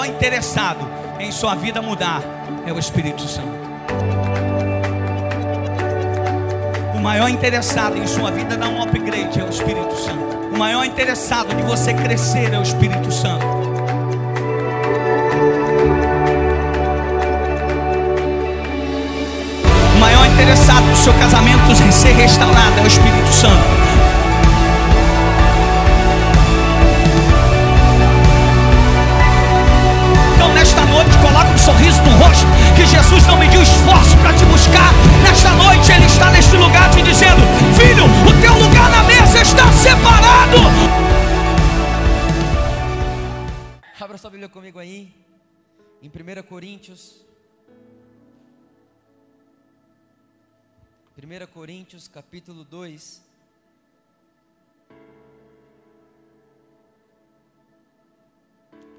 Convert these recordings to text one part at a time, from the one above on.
maior interessado em sua vida mudar é o Espírito Santo. O maior interessado em sua vida dar um upgrade é o Espírito Santo. O maior interessado de você crescer é o Espírito Santo. O maior interessado do seu casamento ser restaurado é o Espírito Santo. Nesta noite, coloca um sorriso no rosto, que Jesus não mediu esforço para te buscar. Nesta noite, Ele está neste lugar te dizendo: Filho, o teu lugar na mesa está separado. Abra sua Bíblia comigo aí, em 1 Coríntios. 1 Coríntios capítulo 2.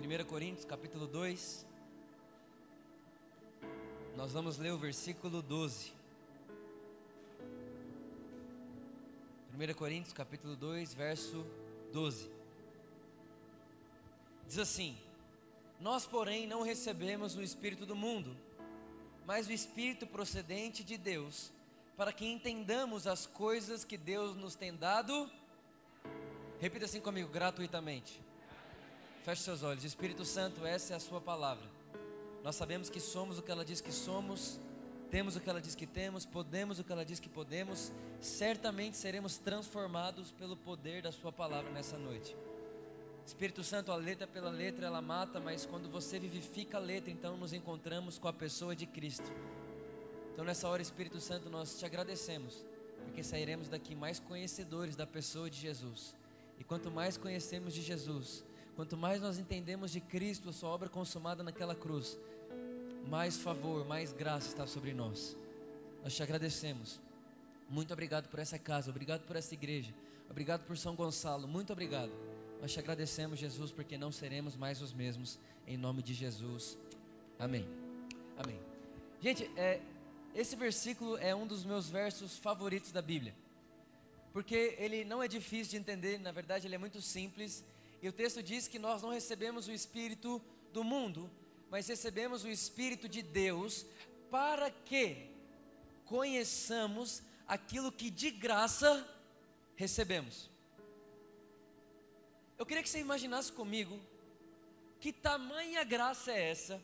1 Coríntios capítulo 2, nós vamos ler o versículo 12. 1 Coríntios capítulo 2, verso 12. Diz assim: Nós, porém, não recebemos o Espírito do mundo, mas o Espírito procedente de Deus, para que entendamos as coisas que Deus nos tem dado. Repita assim comigo, gratuitamente. Feche seus olhos. Espírito Santo, essa é a sua palavra. Nós sabemos que somos o que ela diz que somos, temos o que ela diz que temos, podemos o que ela diz que podemos. Certamente seremos transformados pelo poder da sua palavra nessa noite. Espírito Santo, a letra pela letra ela mata, mas quando você vivifica a letra, então nos encontramos com a pessoa de Cristo. Então nessa hora, Espírito Santo, nós te agradecemos, porque sairemos daqui mais conhecedores da pessoa de Jesus. E quanto mais conhecemos de Jesus, Quanto mais nós entendemos de Cristo, a sua obra consumada naquela cruz, mais favor, mais graça está sobre nós. Nós te agradecemos. Muito obrigado por essa casa, obrigado por essa igreja, obrigado por São Gonçalo, muito obrigado. Nós te agradecemos, Jesus, porque não seremos mais os mesmos, em nome de Jesus. Amém. Amém. Gente, é, esse versículo é um dos meus versos favoritos da Bíblia, porque ele não é difícil de entender, na verdade, ele é muito simples e o texto diz que nós não recebemos o Espírito do mundo, mas recebemos o Espírito de Deus para que conheçamos aquilo que de graça recebemos. Eu queria que você imaginasse comigo que tamanha graça é essa,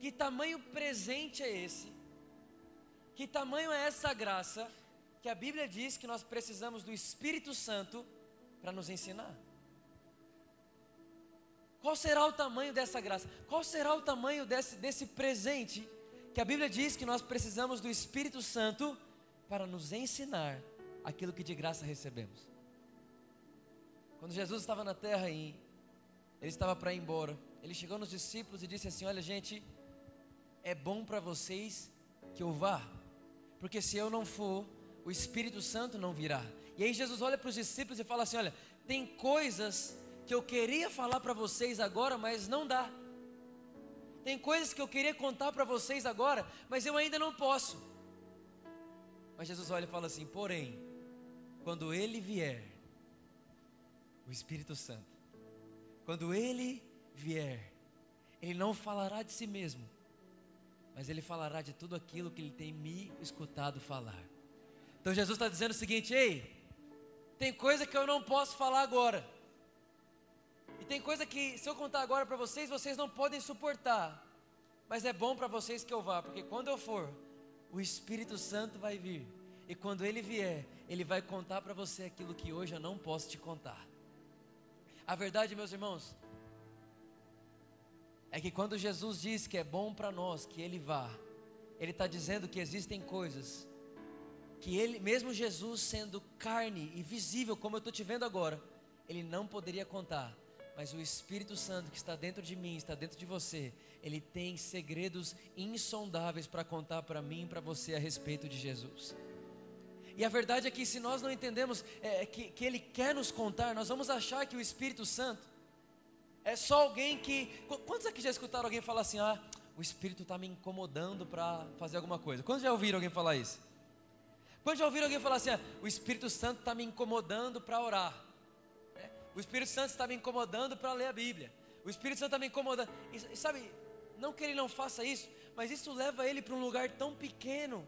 que tamanho presente é esse, que tamanho é essa graça, que a Bíblia diz que nós precisamos do Espírito Santo para nos ensinar. Qual será o tamanho dessa graça? Qual será o tamanho desse, desse presente que a Bíblia diz que nós precisamos do Espírito Santo para nos ensinar aquilo que de graça recebemos? Quando Jesus estava na terra e ele estava para ir embora, ele chegou nos discípulos e disse assim: Olha, gente, é bom para vocês que eu vá, porque se eu não for, o Espírito Santo não virá. E aí Jesus olha para os discípulos e fala assim: Olha, tem coisas que eu queria falar para vocês agora, mas não dá. Tem coisas que eu queria contar para vocês agora, mas eu ainda não posso. Mas Jesus olha e fala assim: Porém, quando Ele vier, o Espírito Santo, quando Ele vier, Ele não falará de si mesmo, mas Ele falará de tudo aquilo que Ele tem me escutado falar. Então Jesus está dizendo o seguinte: Ei, tem coisa que eu não posso falar agora. E tem coisa que, se eu contar agora para vocês, vocês não podem suportar. Mas é bom para vocês que eu vá, porque quando eu for, o Espírito Santo vai vir. E quando ele vier, ele vai contar para você aquilo que hoje eu não posso te contar. A verdade, meus irmãos, é que quando Jesus diz que é bom para nós que ele vá, ele está dizendo que existem coisas que ele, mesmo Jesus sendo carne e visível, como eu estou te vendo agora, ele não poderia contar. Mas o Espírito Santo que está dentro de mim, está dentro de você, ele tem segredos insondáveis para contar para mim e para você a respeito de Jesus. E a verdade é que se nós não entendemos é, é, que, que Ele quer nos contar, nós vamos achar que o Espírito Santo é só alguém que. Quantos aqui já escutaram alguém falar assim: ah, o Espírito está me incomodando para fazer alguma coisa? Quantos já ouviram alguém falar isso? Quando já ouviram alguém falar assim, ah, o Espírito Santo está me incomodando para orar? O Espírito Santo está me incomodando para ler a Bíblia. O Espírito Santo está me incomodando. E, sabe, não que ele não faça isso, mas isso leva ele para um lugar tão pequeno,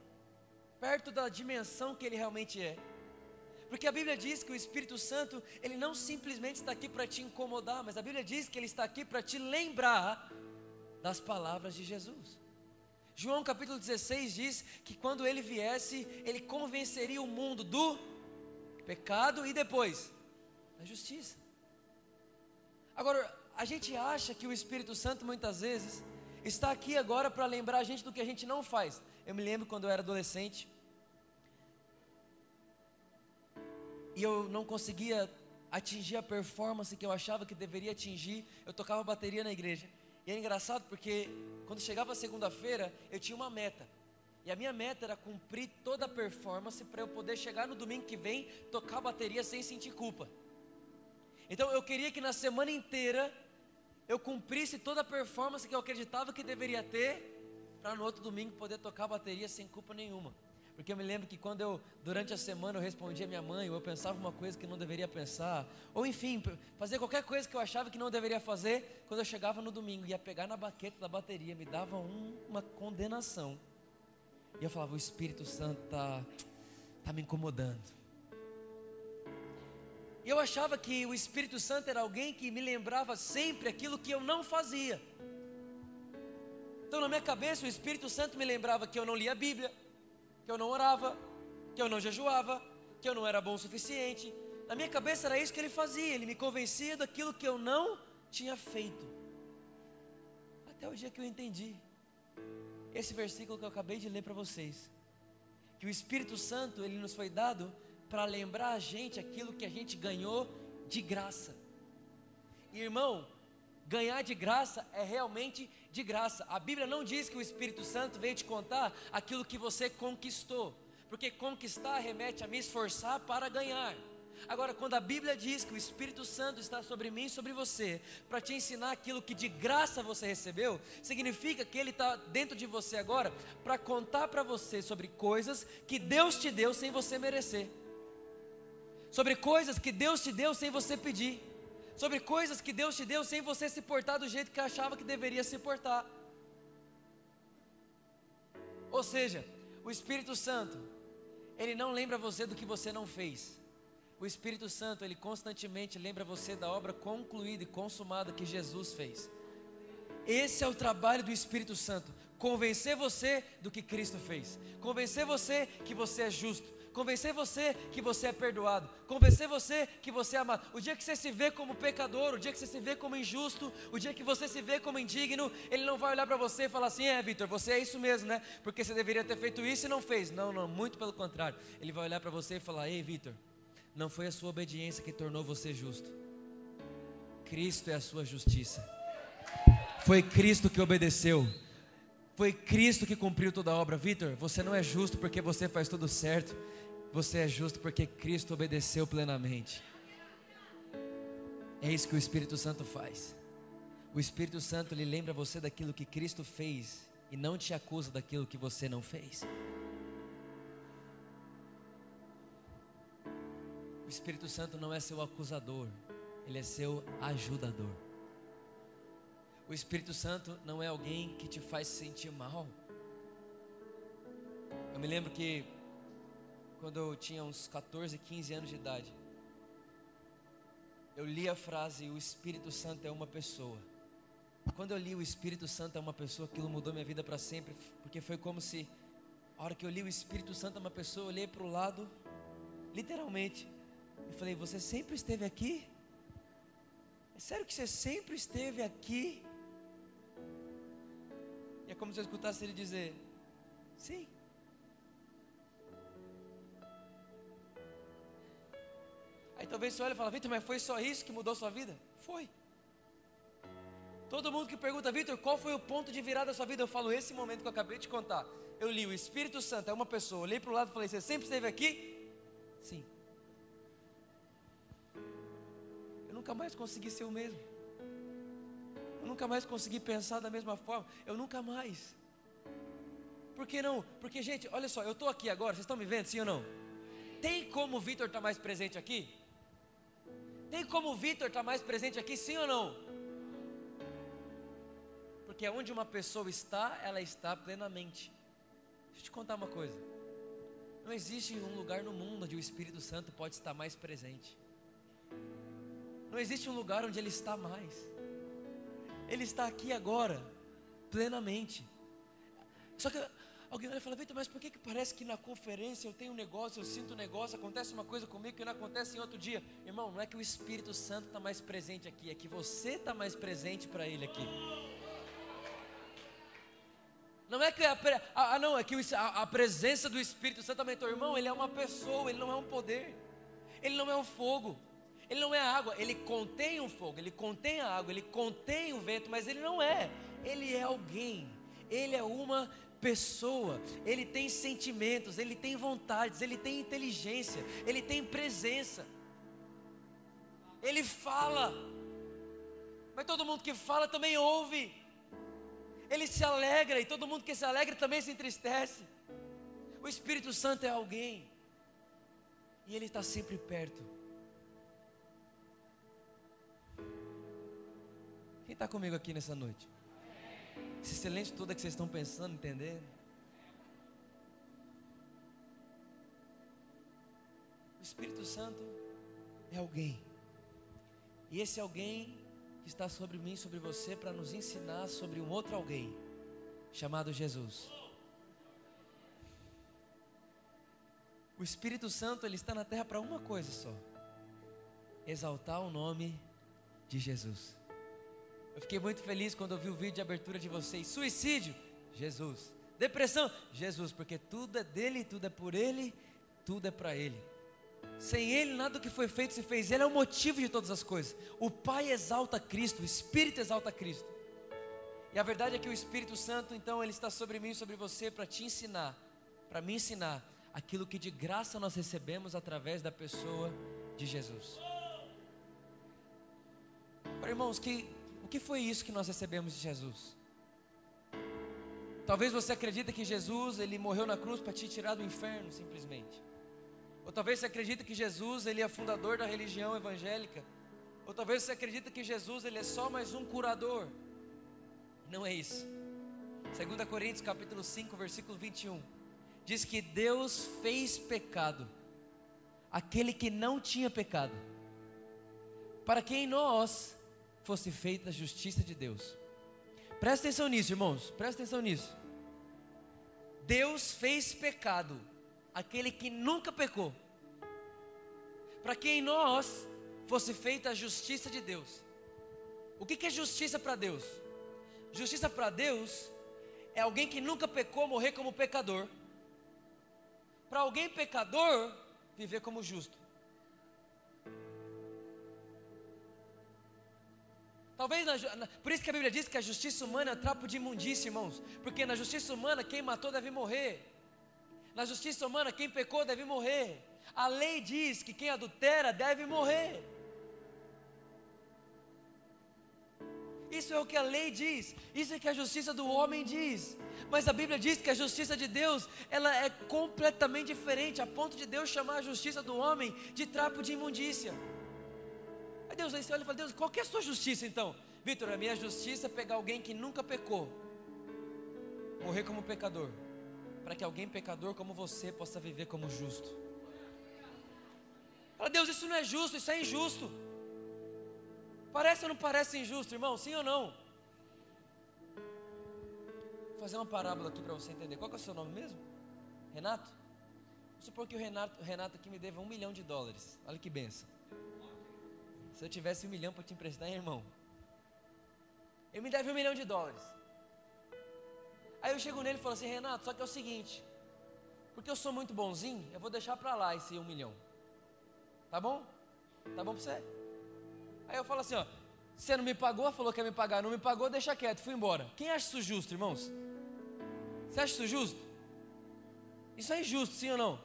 perto da dimensão que ele realmente é. Porque a Bíblia diz que o Espírito Santo, ele não simplesmente está aqui para te incomodar, mas a Bíblia diz que ele está aqui para te lembrar das palavras de Jesus. João capítulo 16 diz que quando ele viesse, ele convenceria o mundo do pecado e depois da justiça. Agora, a gente acha que o Espírito Santo muitas vezes está aqui agora para lembrar a gente do que a gente não faz. Eu me lembro quando eu era adolescente e eu não conseguia atingir a performance que eu achava que deveria atingir. Eu tocava bateria na igreja. E é engraçado porque quando chegava segunda-feira, eu tinha uma meta. E a minha meta era cumprir toda a performance para eu poder chegar no domingo que vem, tocar bateria sem sentir culpa. Então eu queria que na semana inteira eu cumprisse toda a performance que eu acreditava que deveria ter, para no outro domingo poder tocar bateria sem culpa nenhuma. Porque eu me lembro que quando eu, durante a semana, eu respondia minha mãe, ou eu pensava uma coisa que não deveria pensar, ou enfim, fazer qualquer coisa que eu achava que não deveria fazer, quando eu chegava no domingo, ia pegar na baqueta da bateria, me dava um, uma condenação. E eu falava, o Espírito Santo está tá me incomodando. Eu achava que o Espírito Santo era alguém que me lembrava sempre aquilo que eu não fazia. Então, na minha cabeça, o Espírito Santo me lembrava que eu não lia a Bíblia, que eu não orava, que eu não jejuava, que eu não era bom o suficiente. Na minha cabeça era isso que ele fazia, ele me convencia daquilo que eu não tinha feito. Até o dia que eu entendi esse versículo que eu acabei de ler para vocês, que o Espírito Santo ele nos foi dado para lembrar a gente aquilo que a gente ganhou de graça. Irmão, ganhar de graça é realmente de graça. A Bíblia não diz que o Espírito Santo veio te contar aquilo que você conquistou, porque conquistar remete a me esforçar para ganhar. Agora, quando a Bíblia diz que o Espírito Santo está sobre mim e sobre você, para te ensinar aquilo que de graça você recebeu, significa que Ele está dentro de você agora para contar para você sobre coisas que Deus te deu sem você merecer, sobre coisas que Deus te deu sem você pedir sobre coisas que Deus te deu sem você se portar do jeito que achava que deveria se portar. Ou seja, o Espírito Santo, ele não lembra você do que você não fez. O Espírito Santo, ele constantemente lembra você da obra concluída e consumada que Jesus fez. Esse é o trabalho do Espírito Santo, convencer você do que Cristo fez, convencer você que você é justo, convencer você que você é perdoado, convencer você que você é amado. O dia que você se vê como pecador, o dia que você se vê como injusto, o dia que você se vê como indigno, ele não vai olhar para você e falar assim: é, Vitor, você é isso mesmo, né? Porque você deveria ter feito isso e não fez. Não, não, muito pelo contrário. Ele vai olhar para você e falar: ei, Vitor, não foi a sua obediência que tornou você justo. Cristo é a sua justiça. Foi Cristo que obedeceu. Foi Cristo que cumpriu toda a obra. Vitor, você não é justo porque você faz tudo certo. Você é justo porque Cristo obedeceu plenamente. É isso que o Espírito Santo faz. O Espírito Santo lhe lembra você daquilo que Cristo fez e não te acusa daquilo que você não fez. O Espírito Santo não é seu acusador, ele é seu ajudador. O Espírito Santo não é alguém que te faz sentir mal. Eu me lembro que quando eu tinha uns 14, 15 anos de idade. Eu li a frase: O Espírito Santo é uma pessoa. Quando eu li o Espírito Santo é uma pessoa, aquilo mudou minha vida para sempre, porque foi como se, a hora que eu li o Espírito Santo é uma pessoa, eu olhei para o lado, literalmente, e falei: Você sempre esteve aqui? É sério que você sempre esteve aqui? E é como se eu escutasse ele dizer: Sim. Aí talvez você olhe e fala, Vitor, mas foi só isso que mudou sua vida? Foi. Todo mundo que pergunta, Vitor, qual foi o ponto de virada da sua vida? Eu falo, esse momento que eu acabei de contar. Eu li o Espírito Santo, é uma pessoa, olhei para o lado e falei, você sempre esteve aqui? Sim. Eu nunca mais consegui ser o mesmo. Eu nunca mais consegui pensar da mesma forma. Eu nunca mais. Por que não? Porque, gente, olha só, eu estou aqui agora, vocês estão me vendo, sim ou não? Tem como o Vitor estar tá mais presente aqui? Tem como o Vitor estar tá mais presente aqui, sim ou não? Porque onde uma pessoa está, ela está plenamente. Deixa eu te contar uma coisa. Não existe um lugar no mundo onde o Espírito Santo pode estar mais presente. Não existe um lugar onde ele está mais. Ele está aqui agora, plenamente. Só que alguém olha e fala, Vitor, mas por que, que parece que na conferência eu tenho um negócio, eu sinto um negócio, acontece uma coisa comigo que não acontece em outro dia? Irmão, não é que o Espírito Santo está mais presente aqui, é que você está mais presente para ele aqui. Não é que a, ah, não, é que a, a presença do Espírito Santo aumentou, irmão, ele é uma pessoa, ele não é um poder, ele não é um fogo, ele não é água, ele contém o fogo, ele contém a água, ele contém o vento, mas ele não é, ele é alguém, ele é uma pessoa, ele tem sentimentos, ele tem vontades, ele tem inteligência, ele tem presença, ele fala, mas todo mundo que fala também ouve. Ele se alegra e todo mundo que se alegra também se entristece. O Espírito Santo é alguém e ele está sempre perto. Quem está comigo aqui nessa noite? Esse silêncio todo que vocês estão pensando, entendendo? O Espírito Santo é alguém. E esse alguém que está sobre mim, sobre você, para nos ensinar sobre um outro alguém, chamado Jesus. O Espírito Santo ele está na terra para uma coisa só: exaltar o nome de Jesus. Eu fiquei muito feliz quando eu vi o vídeo de abertura de vocês. Suicídio, Jesus. Depressão, Jesus, porque tudo é dele, tudo é por ele, tudo é para ele. Sem Ele, nada do que foi feito se fez. Ele é o motivo de todas as coisas. O Pai exalta Cristo, o Espírito exalta Cristo. E a verdade é que o Espírito Santo, então, ele está sobre mim e sobre você para te ensinar, para me ensinar aquilo que de graça nós recebemos através da pessoa de Jesus. Para irmãos, que, o que foi isso que nós recebemos de Jesus? Talvez você acredite que Jesus ele morreu na cruz para te tirar do inferno, simplesmente. Ou talvez você acredite que Jesus ele é fundador da religião evangélica. Ou talvez você acredite que Jesus ele é só mais um curador. Não é isso. 2 Coríntios capítulo 5, versículo 21. Diz que Deus fez pecado aquele que não tinha pecado, para que em nós fosse feita a justiça de Deus. Presta atenção nisso, irmãos. Presta atenção nisso. Deus fez pecado aquele que nunca pecou, para que em nós fosse feita a justiça de Deus. O que é justiça para Deus? Justiça para Deus é alguém que nunca pecou morrer como pecador, para alguém pecador viver como justo. Talvez, na, na, por isso que a Bíblia diz que a justiça humana é trapo de imundícia, irmãos. Porque na justiça humana, quem matou deve morrer. Na justiça humana, quem pecou deve morrer. A lei diz que quem adultera deve morrer. Isso é o que a lei diz, isso é o que a justiça do homem diz. Mas a Bíblia diz que a justiça de Deus, ela é completamente diferente, a ponto de Deus chamar a justiça do homem de trapo de imundícia. Aí Deus você olha e fala, Deus, qual que é a sua justiça então? Vitor, a minha justiça é pegar alguém que nunca pecou, morrer como pecador para que alguém pecador como você possa viver como justo. Fala, Deus, isso não é justo, isso é injusto. Parece ou não parece injusto, irmão? Sim ou não? Vou fazer uma parábola aqui para você entender. Qual é o seu nome mesmo? Renato? Vamos supor que o Renato, o Renato aqui me deva um milhão de dólares. Olha que benção. Se eu tivesse um milhão para te emprestar, hein, irmão? Ele me deve um milhão de dólares. Aí eu chego nele e falo assim, Renato, só que é o seguinte, porque eu sou muito bonzinho, eu vou deixar para lá esse um milhão. Tá bom? Tá bom para você? Aí eu falo assim, ó, você não me pagou, falou que ia me pagar, não me pagou, deixa quieto, fui embora. Quem acha isso justo, irmãos? Você acha isso justo? Isso é injusto, sim ou não?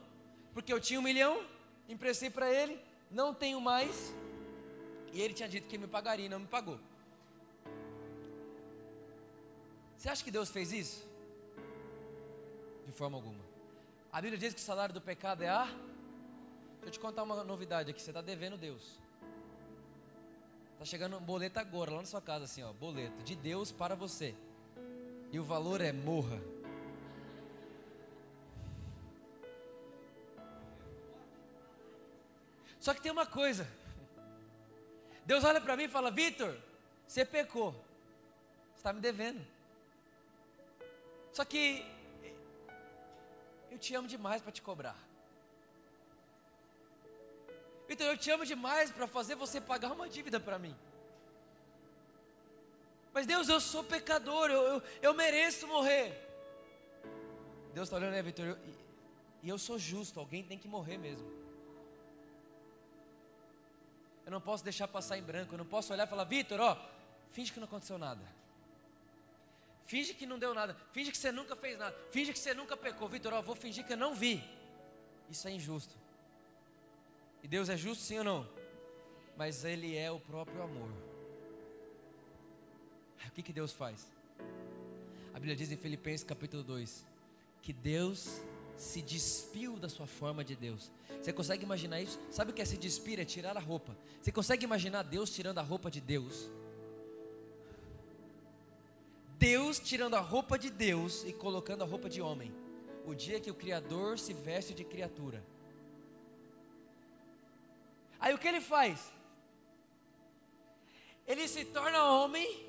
Porque eu tinha um milhão, emprestei para ele, não tenho mais, e ele tinha dito que me pagaria e não me pagou. Você acha que Deus fez isso? De forma alguma. A Bíblia diz que o salário do pecado é a. Deixa eu te contar uma novidade aqui. Você está devendo Deus. Está chegando um boleto agora, lá na sua casa, assim, ó. Boleto de Deus para você. E o valor é morra. Só que tem uma coisa. Deus olha para mim e fala: Vitor, você pecou. Você está me devendo. Só que eu te amo demais para te cobrar. Vitor, eu te amo demais para fazer você pagar uma dívida para mim. Mas Deus, eu sou pecador, eu, eu, eu mereço morrer. Deus está olhando, né, Vitor? E eu, eu sou justo, alguém tem que morrer mesmo. Eu não posso deixar passar em branco, eu não posso olhar e falar, Vitor, ó, finge que não aconteceu nada. Finge que não deu nada, finge que você nunca fez nada, finge que você nunca pecou. Vitor, ó, vou fingir que eu não vi. Isso é injusto. E Deus é justo sim ou não? Mas Ele é o próprio amor. O que, que Deus faz? A Bíblia diz em Filipenses capítulo 2 que Deus se despiu da sua forma de Deus. Você consegue imaginar isso? Sabe o que é se despir? É tirar a roupa. Você consegue imaginar Deus tirando a roupa de Deus? Deus tirando a roupa de Deus e colocando a roupa de homem. O dia que o Criador se veste de criatura. Aí o que ele faz? Ele se torna homem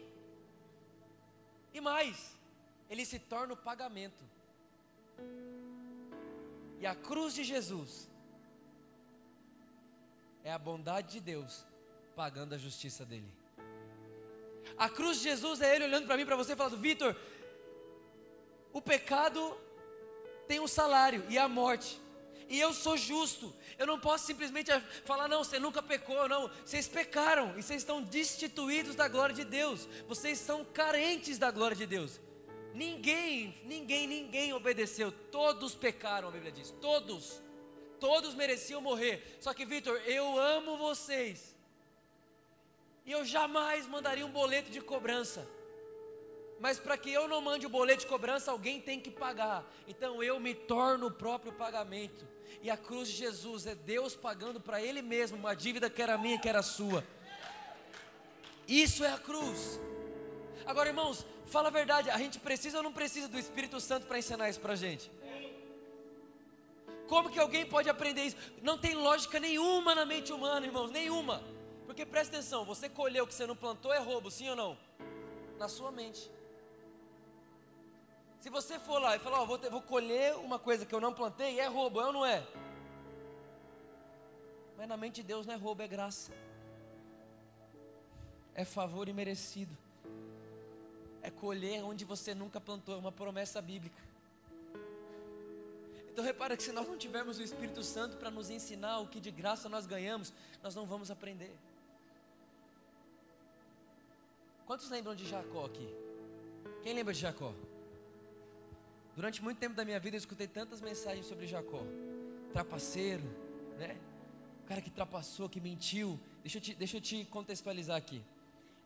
e mais, ele se torna o pagamento. E a cruz de Jesus é a bondade de Deus pagando a justiça dele. A cruz de Jesus é ele olhando para mim, para você, falando: Vitor, o pecado tem um salário e a morte. E eu sou justo. Eu não posso simplesmente falar, não, você nunca pecou, não. Vocês pecaram e vocês estão destituídos da glória de Deus. Vocês são carentes da glória de Deus. Ninguém, ninguém, ninguém obedeceu. Todos pecaram, a Bíblia diz. Todos. Todos mereciam morrer. Só que, Vitor, eu amo vocês. E eu jamais mandaria um boleto de cobrança. Mas para que eu não mande o boleto de cobrança, alguém tem que pagar. Então eu me torno o próprio pagamento. E a cruz de Jesus é Deus pagando para Ele mesmo uma dívida que era minha, que era sua. Isso é a cruz. Agora, irmãos, fala a verdade, a gente precisa ou não precisa do Espírito Santo para ensinar isso para a gente? Como que alguém pode aprender isso? Não tem lógica nenhuma na mente humana, irmãos, nenhuma. Porque presta atenção, você colheu o que você não plantou é roubo, sim ou não? Na sua mente. Se você for lá e falar, ó, vou, vou colher uma coisa que eu não plantei, é roubo, é ou não é? Mas na mente de Deus não é roubo, é graça. É favor imerecido. É colher onde você nunca plantou, é uma promessa bíblica. Então repara que se nós não tivermos o Espírito Santo para nos ensinar o que de graça nós ganhamos, nós não vamos aprender. Quantos lembram de Jacó aqui? Quem lembra de Jacó? Durante muito tempo da minha vida eu escutei tantas mensagens sobre Jacó. Trapaceiro, né? O cara que trapassou, que mentiu. Deixa eu, te, deixa eu te contextualizar aqui.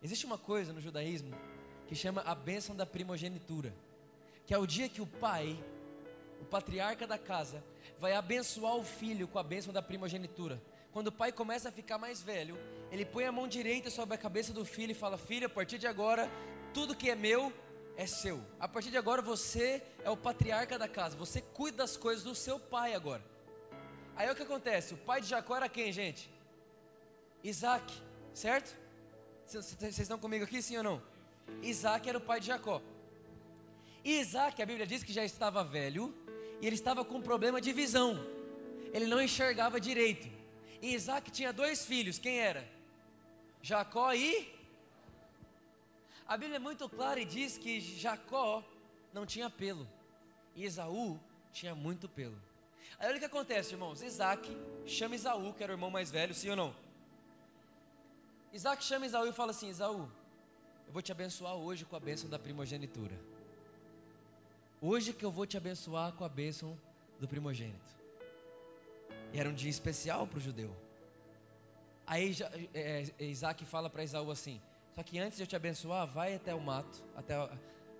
Existe uma coisa no judaísmo que chama a bênção da primogenitura. Que é o dia que o pai, o patriarca da casa, vai abençoar o filho com a bênção da primogenitura. Quando o pai começa a ficar mais velho, ele põe a mão direita sobre a cabeça do filho e fala: Filho, a partir de agora, tudo que é meu é seu. A partir de agora você é o patriarca da casa, você cuida das coisas do seu pai agora. Aí o que acontece? O pai de Jacó era quem, gente? Isaac, certo? Vocês estão comigo aqui, sim ou não? Isaac era o pai de Jacó. E Isaac, a Bíblia diz que já estava velho e ele estava com um problema de visão. Ele não enxergava direito. E Isaac tinha dois filhos, quem era? Jacó e a Bíblia é muito clara e diz que Jacó não tinha pelo e Esaú tinha muito pelo. Aí olha o que acontece, irmãos. Isaac chama Esaú, que era o irmão mais velho, sim ou não? Isaac chama Esaú e fala assim: Esaú, eu vou te abençoar hoje com a bênção da primogenitura. Hoje que eu vou te abençoar com a bênção do primogênito. E era um dia especial para o judeu. Aí é, é, Isaac fala para Esaú assim: só que antes de eu te abençoar, vai até o mato, até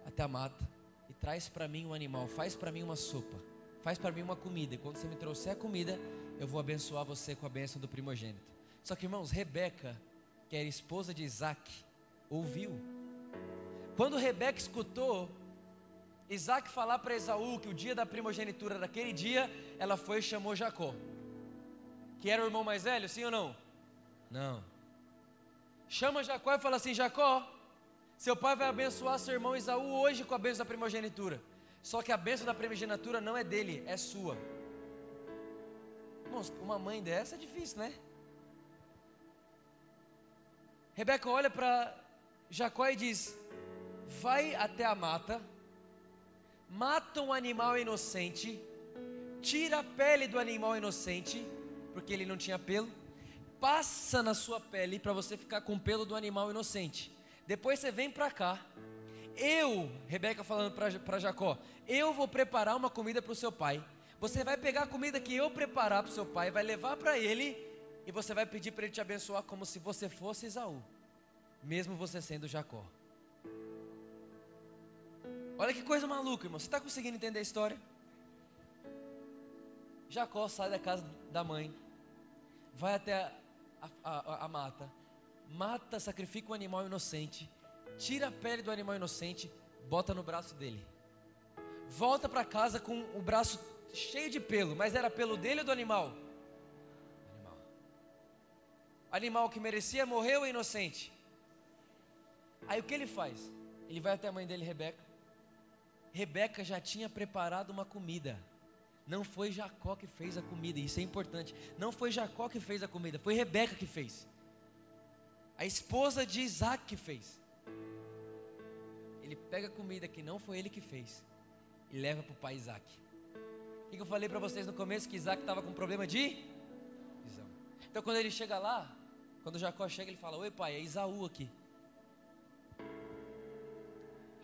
até a mata, e traz para mim um animal, faz para mim uma sopa, faz para mim uma comida. E quando você me trouxer a comida, eu vou abençoar você com a bênção do primogênito. Só que, irmãos, Rebeca, que era esposa de Isaac, ouviu. Quando Rebeca escutou Isaac falar para Esaú que o dia da primogenitura era aquele dia, ela foi e chamou Jacó. Que era o irmão mais velho, sim ou não? Não. Chama Jacó e fala assim: Jacó, seu pai vai abençoar seu irmão Esaú hoje com a bênção da primogenitura. Só que a bênção da primogenitura não é dele, é sua. Irmãos, uma mãe dessa é difícil, né? Rebeca olha para Jacó e diz: Vai até a mata, mata um animal inocente, tira a pele do animal inocente, porque ele não tinha pelo, passa na sua pele para você ficar com o pelo do animal inocente. Depois você vem para cá. Eu, Rebeca falando para Jacó, eu vou preparar uma comida para o seu pai. Você vai pegar a comida que eu preparar para o seu pai, vai levar para ele e você vai pedir para ele te abençoar como se você fosse Esaú, mesmo você sendo Jacó. Olha que coisa maluca, irmão. Você está conseguindo entender a história? Jacó sai da casa da mãe, vai até a, a, a, a mata, mata, sacrifica um animal inocente, tira a pele do animal inocente, bota no braço dele. Volta para casa com o braço cheio de pelo, mas era pelo dele ou do animal? Animal. Animal que merecia morreu inocente. Aí o que ele faz? Ele vai até a mãe dele, Rebeca. Rebeca já tinha preparado uma comida. Não foi Jacó que fez a comida, isso é importante. Não foi Jacó que fez a comida, foi Rebeca que fez. A esposa de Isaac que fez. Ele pega a comida que não foi ele que fez e leva para o pai Isaac. O que eu falei para vocês no começo? Que Isaac estava com problema de visão. Então quando ele chega lá, quando Jacó chega, ele fala: Oi pai, é Isaú aqui.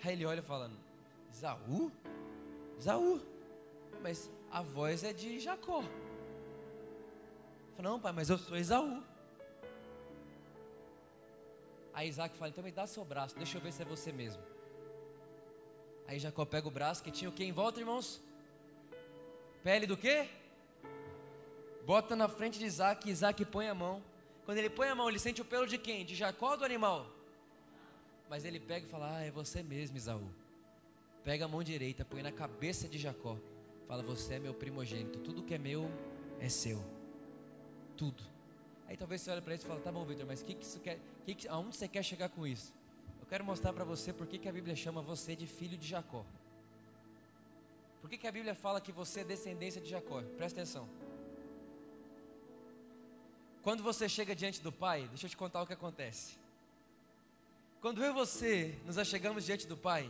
Aí ele olha falando: Isaú? Isaú? Mas a voz é de Jacó. Fala, não, pai, mas eu sou Esaú. Aí Isaac fala, então me dá seu braço, deixa eu ver se é você mesmo. Aí Jacó pega o braço que tinha o que em volta, irmãos? Pele do quê? Bota na frente de Isaac, Isaac põe a mão. Quando ele põe a mão, ele sente o pelo de quem? De Jacó ou do animal? Mas ele pega e fala: Ah, é você mesmo, Isaú. Pega a mão direita, põe na cabeça de Jacó. Fala, você é meu primogênito, tudo que é meu é seu. Tudo. Aí talvez você olhe para isso e fale, tá bom, Vitor, mas que que isso quer, que que, aonde você quer chegar com isso? Eu quero mostrar para você por que, que a Bíblia chama você de filho de Jacó. Por que, que a Bíblia fala que você é descendência de Jacó? Presta atenção. Quando você chega diante do Pai, deixa eu te contar o que acontece. Quando eu e você nos achegamos diante do Pai,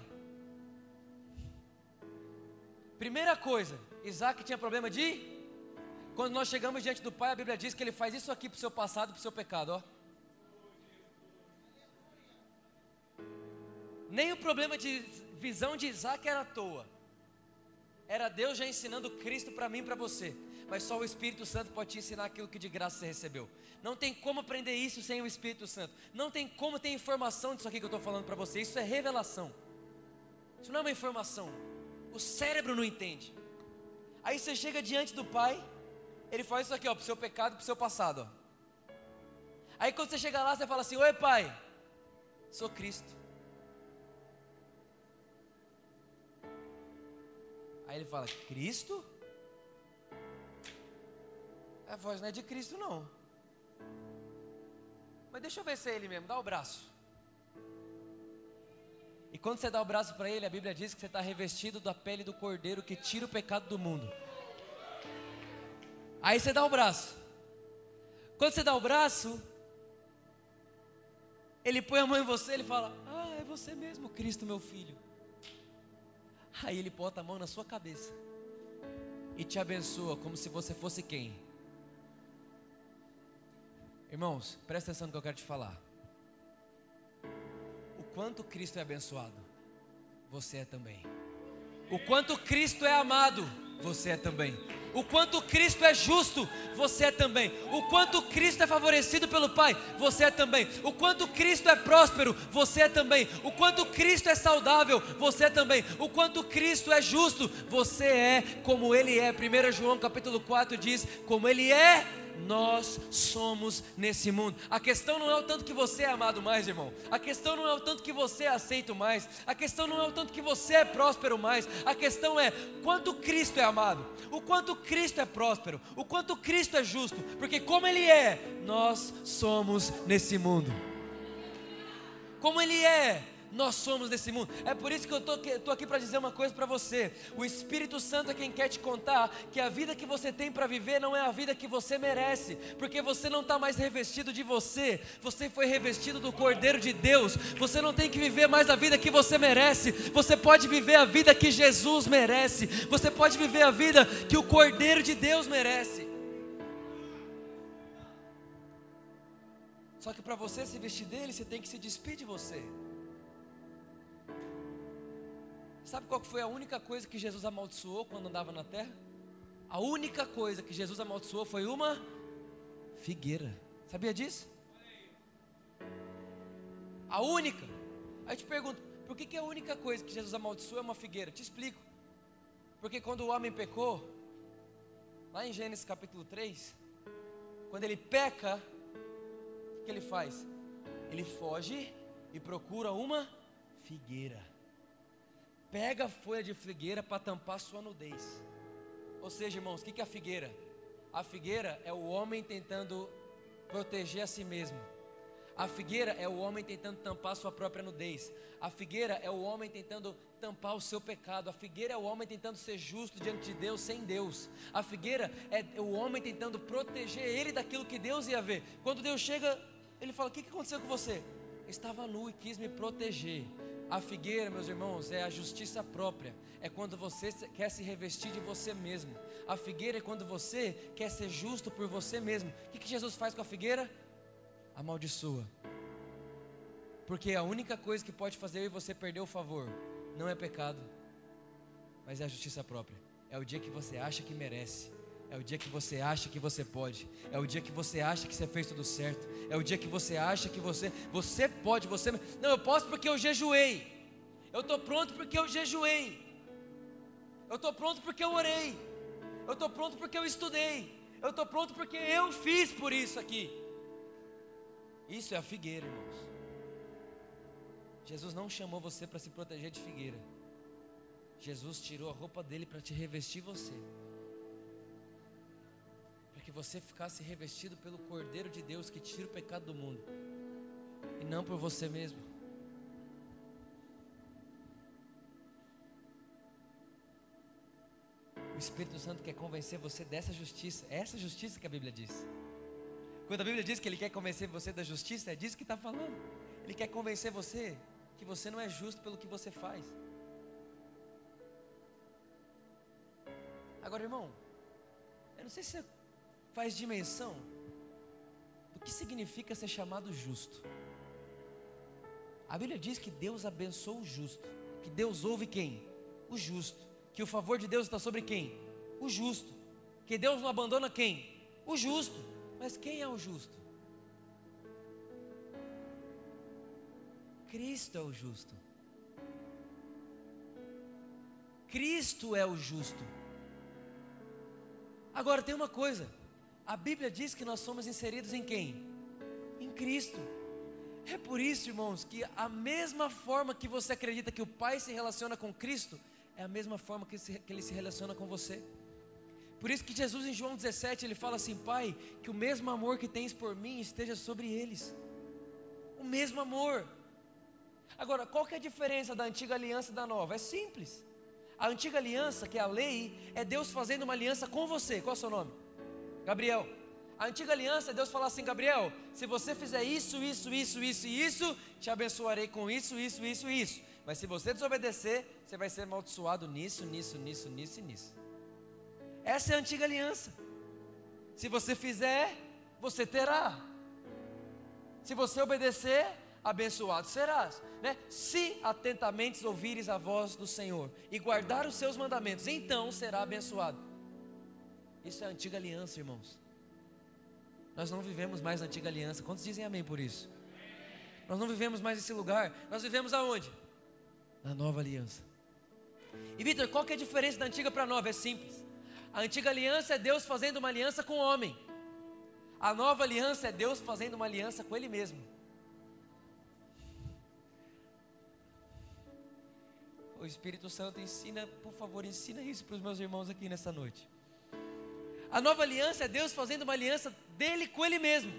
Primeira coisa, Isaac tinha problema de. Quando nós chegamos diante do Pai, a Bíblia diz que ele faz isso aqui para o seu passado para o seu pecado, ó. Nem o problema de visão de Isaac era à toa. Era Deus já ensinando Cristo para mim e para você. Mas só o Espírito Santo pode te ensinar aquilo que de graça você recebeu. Não tem como aprender isso sem o Espírito Santo. Não tem como ter informação disso aqui que eu estou falando para você. Isso é revelação. Isso não é uma informação. O cérebro não entende. Aí você chega diante do Pai, ele faz isso aqui, ó, pro seu pecado, pro seu passado, ó. Aí quando você chega lá, você fala assim: Oi, Pai, sou Cristo. Aí ele fala: Cristo? A voz não é de Cristo, não. Mas deixa eu ver se é ele mesmo, dá o braço. E quando você dá o braço para ele, a Bíblia diz que você está revestido da pele do cordeiro que tira o pecado do mundo. Aí você dá o braço. Quando você dá o braço, ele põe a mão em você, ele fala: Ah, é você mesmo, Cristo, meu filho. Aí ele bota a mão na sua cabeça e te abençoa como se você fosse quem? Irmãos, presta atenção no que eu quero te falar quanto Cristo é abençoado, você é também. O quanto Cristo é amado, você é também. O quanto Cristo é justo, você é também. O quanto Cristo é favorecido pelo Pai, você é também. O quanto Cristo é próspero, você é também. O quanto Cristo é saudável, você é também. O quanto Cristo é justo, você é como Ele é. 1 João capítulo 4 diz: como Ele é nós somos nesse mundo. A questão não é o tanto que você é amado mais, irmão. A questão não é o tanto que você é aceito mais. A questão não é o tanto que você é próspero mais. A questão é quanto Cristo é amado, o quanto Cristo é próspero, o quanto Cristo é justo. Porque como Ele é, nós somos nesse mundo. Como Ele é, nós somos desse mundo. É por isso que eu estou aqui para dizer uma coisa para você. O Espírito Santo é quem quer te contar que a vida que você tem para viver não é a vida que você merece, porque você não está mais revestido de você, você foi revestido do Cordeiro de Deus. Você não tem que viver mais a vida que você merece, você pode viver a vida que Jesus merece, você pode viver a vida que o Cordeiro de Deus merece. Só que para você se vestir dele, você tem que se despedir de você. Sabe qual foi a única coisa que Jesus amaldiçoou quando andava na terra? A única coisa que Jesus amaldiçoou foi uma figueira. Sabia disso? A única. Aí te pergunto, por que, que a única coisa que Jesus amaldiçoou é uma figueira? Te explico. Porque quando o homem pecou, lá em Gênesis capítulo 3, quando ele peca, o que ele faz? Ele foge e procura uma figueira pega a folha de figueira para tampar sua nudez. Ou seja, irmãos, o que é a figueira? A figueira é o homem tentando proteger a si mesmo. A figueira é o homem tentando tampar sua própria nudez. A figueira é o homem tentando tampar o seu pecado. A figueira é o homem tentando ser justo diante de Deus sem Deus. A figueira é o homem tentando proteger ele daquilo que Deus ia ver. Quando Deus chega, ele fala: O que aconteceu com você? Estava nu e quis me proteger. A figueira, meus irmãos, é a justiça própria. É quando você quer se revestir de você mesmo. A figueira é quando você quer ser justo por você mesmo. O que, que Jesus faz com a figueira? Amaldiçoa. Porque a única coisa que pode fazer você perder o favor não é pecado, mas é a justiça própria. É o dia que você acha que merece. É o dia que você acha que você pode. É o dia que você acha que você fez tudo certo. É o dia que você acha que você você pode, você Não, eu posso porque eu jejuei. Eu estou pronto porque eu jejuei. Eu estou pronto porque eu orei. Eu estou pronto porque eu estudei. Eu estou pronto porque eu fiz por isso aqui. Isso é a figueira, irmãos. Jesus não chamou você para se proteger de figueira. Jesus tirou a roupa dele para te revestir você que você ficasse revestido pelo Cordeiro de Deus que tira o pecado do mundo, e não por você mesmo. O Espírito Santo quer convencer você dessa justiça, é essa justiça que a Bíblia diz. Quando a Bíblia diz que Ele quer convencer você da justiça, é disso que está falando. Ele quer convencer você que você não é justo pelo que você faz. Agora, irmão, eu não sei se você faz dimensão do que significa ser chamado justo. A Bíblia diz que Deus abençoa o justo, que Deus ouve quem? O justo, que o favor de Deus está sobre quem? O justo, que Deus não abandona quem? O justo. Mas quem é o justo? Cristo é o justo. Cristo é o justo. Agora tem uma coisa, a Bíblia diz que nós somos inseridos em quem? Em Cristo. É por isso, irmãos, que a mesma forma que você acredita que o Pai se relaciona com Cristo, é a mesma forma que, ele se relaciona com você. Por isso que Jesus em João 17 ele fala assim: Pai, que o mesmo amor que tens por mim esteja sobre eles. O mesmo amor. Agora, qual que é a diferença da antiga aliança e da nova? É simples. A antiga aliança, que é a lei, é Deus fazendo uma aliança com você. Qual é o seu nome? Gabriel. A antiga aliança, Deus fala assim: Gabriel, se você fizer isso, isso, isso, isso e isso, te abençoarei com isso, isso, isso e isso. Mas se você desobedecer, você vai ser amaldiçoado nisso, nisso, nisso, nisso e nisso. Essa é a antiga aliança. Se você fizer, você terá. Se você obedecer, abençoado serás. Né? Se atentamente ouvires a voz do Senhor e guardar os seus mandamentos, então será abençoado. Isso é a antiga aliança, irmãos. Nós não vivemos mais na antiga aliança. Quantos dizem amém por isso? Nós não vivemos mais nesse lugar. Nós vivemos aonde? Na nova aliança. E Vitor, qual que é a diferença da antiga para a nova? É simples. A antiga aliança é Deus fazendo uma aliança com o homem. A nova aliança é Deus fazendo uma aliança com Ele mesmo. O Espírito Santo ensina, por favor, ensina isso para os meus irmãos aqui nessa noite. A nova aliança é Deus fazendo uma aliança dele com Ele mesmo.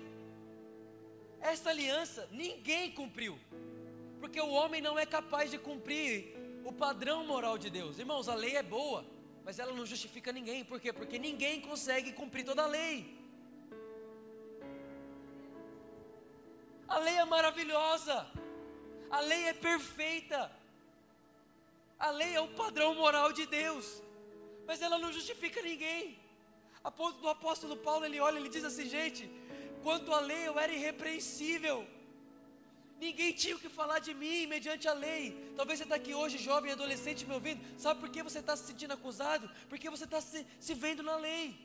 Essa aliança ninguém cumpriu, porque o homem não é capaz de cumprir o padrão moral de Deus. Irmãos, a lei é boa, mas ela não justifica ninguém. Por quê? Porque ninguém consegue cumprir toda a lei. A lei é maravilhosa, a lei é perfeita, a lei é o padrão moral de Deus, mas ela não justifica ninguém. O apóstolo Paulo ele olha, ele diz assim, gente, quanto à lei eu era irrepreensível. Ninguém tinha o que falar de mim mediante a lei. Talvez você está aqui hoje, jovem, adolescente, me ouvindo. Sabe por que você está se sentindo acusado? Porque você está se, se vendo na lei.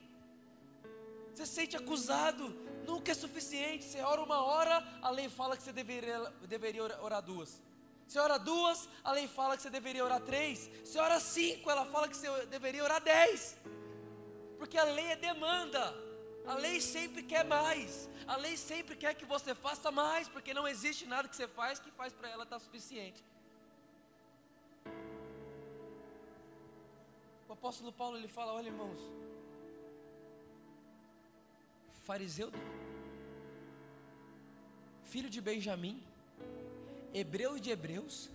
Você se sente acusado. Nunca é suficiente. Você ora uma hora, a lei fala que você deveria, deveria orar duas. Você ora duas, a lei fala que você deveria orar três. Você ora cinco, ela fala que você deveria orar dez porque a lei é demanda. A lei sempre quer mais. A lei sempre quer que você faça mais, porque não existe nada que você faz que faz para ela estar tá suficiente. O apóstolo Paulo ele fala: olha, irmãos, fariseu, filho de Benjamim, hebreu de hebreus,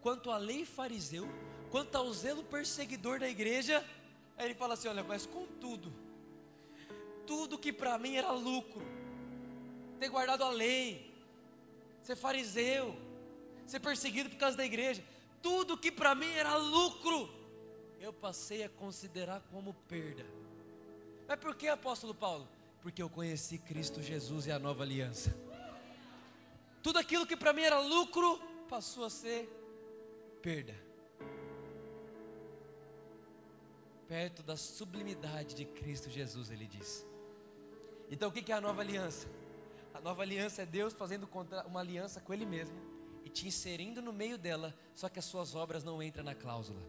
quanto à lei fariseu, quanto ao zelo perseguidor da igreja, Aí ele fala assim: olha, mas contudo, tudo que para mim era lucro, ter guardado a lei, ser fariseu, ser perseguido por causa da igreja, tudo que para mim era lucro, eu passei a considerar como perda. Mas por que, apóstolo Paulo? Porque eu conheci Cristo Jesus e a nova aliança. Tudo aquilo que para mim era lucro passou a ser perda. Perto da sublimidade de Cristo Jesus, ele diz. Então o que é a nova aliança? A nova aliança é Deus fazendo uma aliança com Ele mesmo e te inserindo no meio dela, só que as suas obras não entram na cláusula.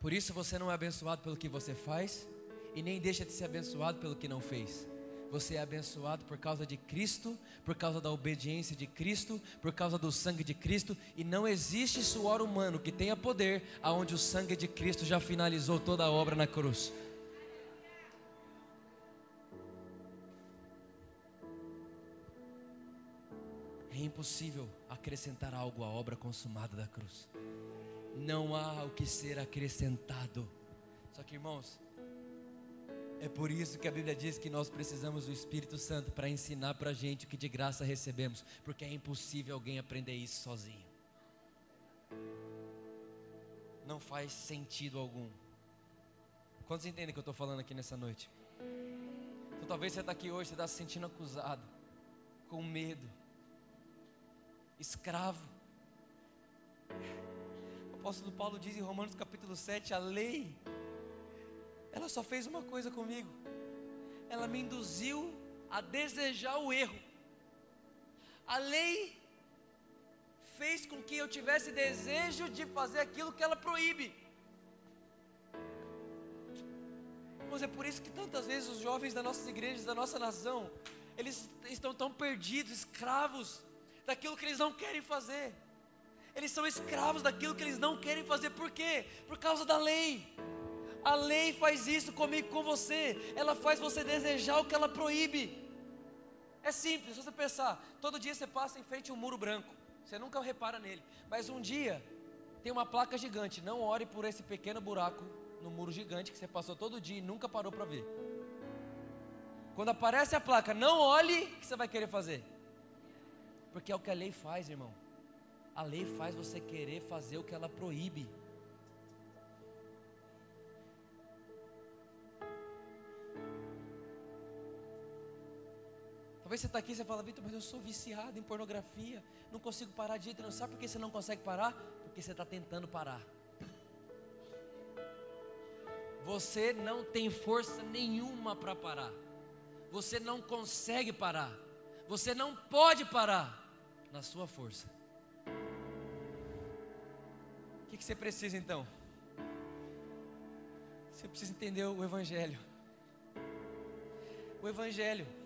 Por isso você não é abençoado pelo que você faz e nem deixa de ser abençoado pelo que não fez. Você é abençoado por causa de Cristo, por causa da obediência de Cristo, por causa do sangue de Cristo, e não existe suor humano que tenha poder aonde o sangue de Cristo já finalizou toda a obra na cruz. É impossível acrescentar algo à obra consumada da cruz. Não há o que ser acrescentado. Só que, irmãos, é por isso que a Bíblia diz que nós precisamos do Espírito Santo para ensinar para a gente o que de graça recebemos, porque é impossível alguém aprender isso sozinho. Não faz sentido algum. Quantos entendem o que eu estou falando aqui nessa noite? Então, talvez você está aqui hoje, você está se sentindo acusado, com medo, escravo. O apóstolo Paulo diz em Romanos capítulo 7: a lei ela só fez uma coisa comigo. Ela me induziu a desejar o erro. A lei fez com que eu tivesse desejo de fazer aquilo que ela proíbe. Mas é por isso que tantas vezes os jovens das nossas igrejas, da nossa nação, eles estão tão perdidos, escravos daquilo que eles não querem fazer. Eles são escravos daquilo que eles não querem fazer, por quê? Por causa da lei. A lei faz isso comigo, com você. Ela faz você desejar o que ela proíbe. É simples, se você pensar, todo dia você passa em frente a um muro branco. Você nunca repara nele. Mas um dia tem uma placa gigante. Não ore por esse pequeno buraco no muro gigante que você passou todo dia e nunca parou para ver. Quando aparece a placa, não olhe, o que você vai querer fazer? Porque é o que a lei faz, irmão. A lei faz você querer fazer o que ela proíbe. Talvez você está aqui e você fala, Vitor, mas eu sou viciado em pornografia, não consigo parar de jeito nenhum. Sabe por que você não consegue parar? Porque você está tentando parar. Você não tem força nenhuma para parar. Você não consegue parar. Você não pode parar na sua força. O que, que você precisa então? Você precisa entender o Evangelho. O Evangelho.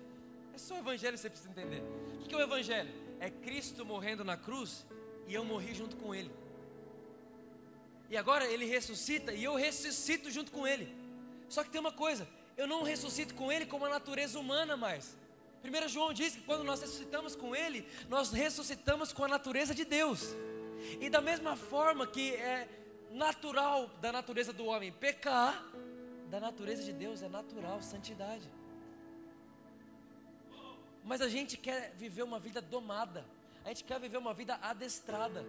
É só o Evangelho que você precisa entender. O que é o Evangelho? É Cristo morrendo na cruz e eu morri junto com Ele. E agora Ele ressuscita e eu ressuscito junto com Ele. Só que tem uma coisa: eu não ressuscito com Ele como a natureza humana mais. 1 João diz que quando nós ressuscitamos com Ele, nós ressuscitamos com a natureza de Deus. E da mesma forma que é natural da natureza do homem pecar, da natureza de Deus é natural santidade. Mas a gente quer viver uma vida domada, a gente quer viver uma vida adestrada.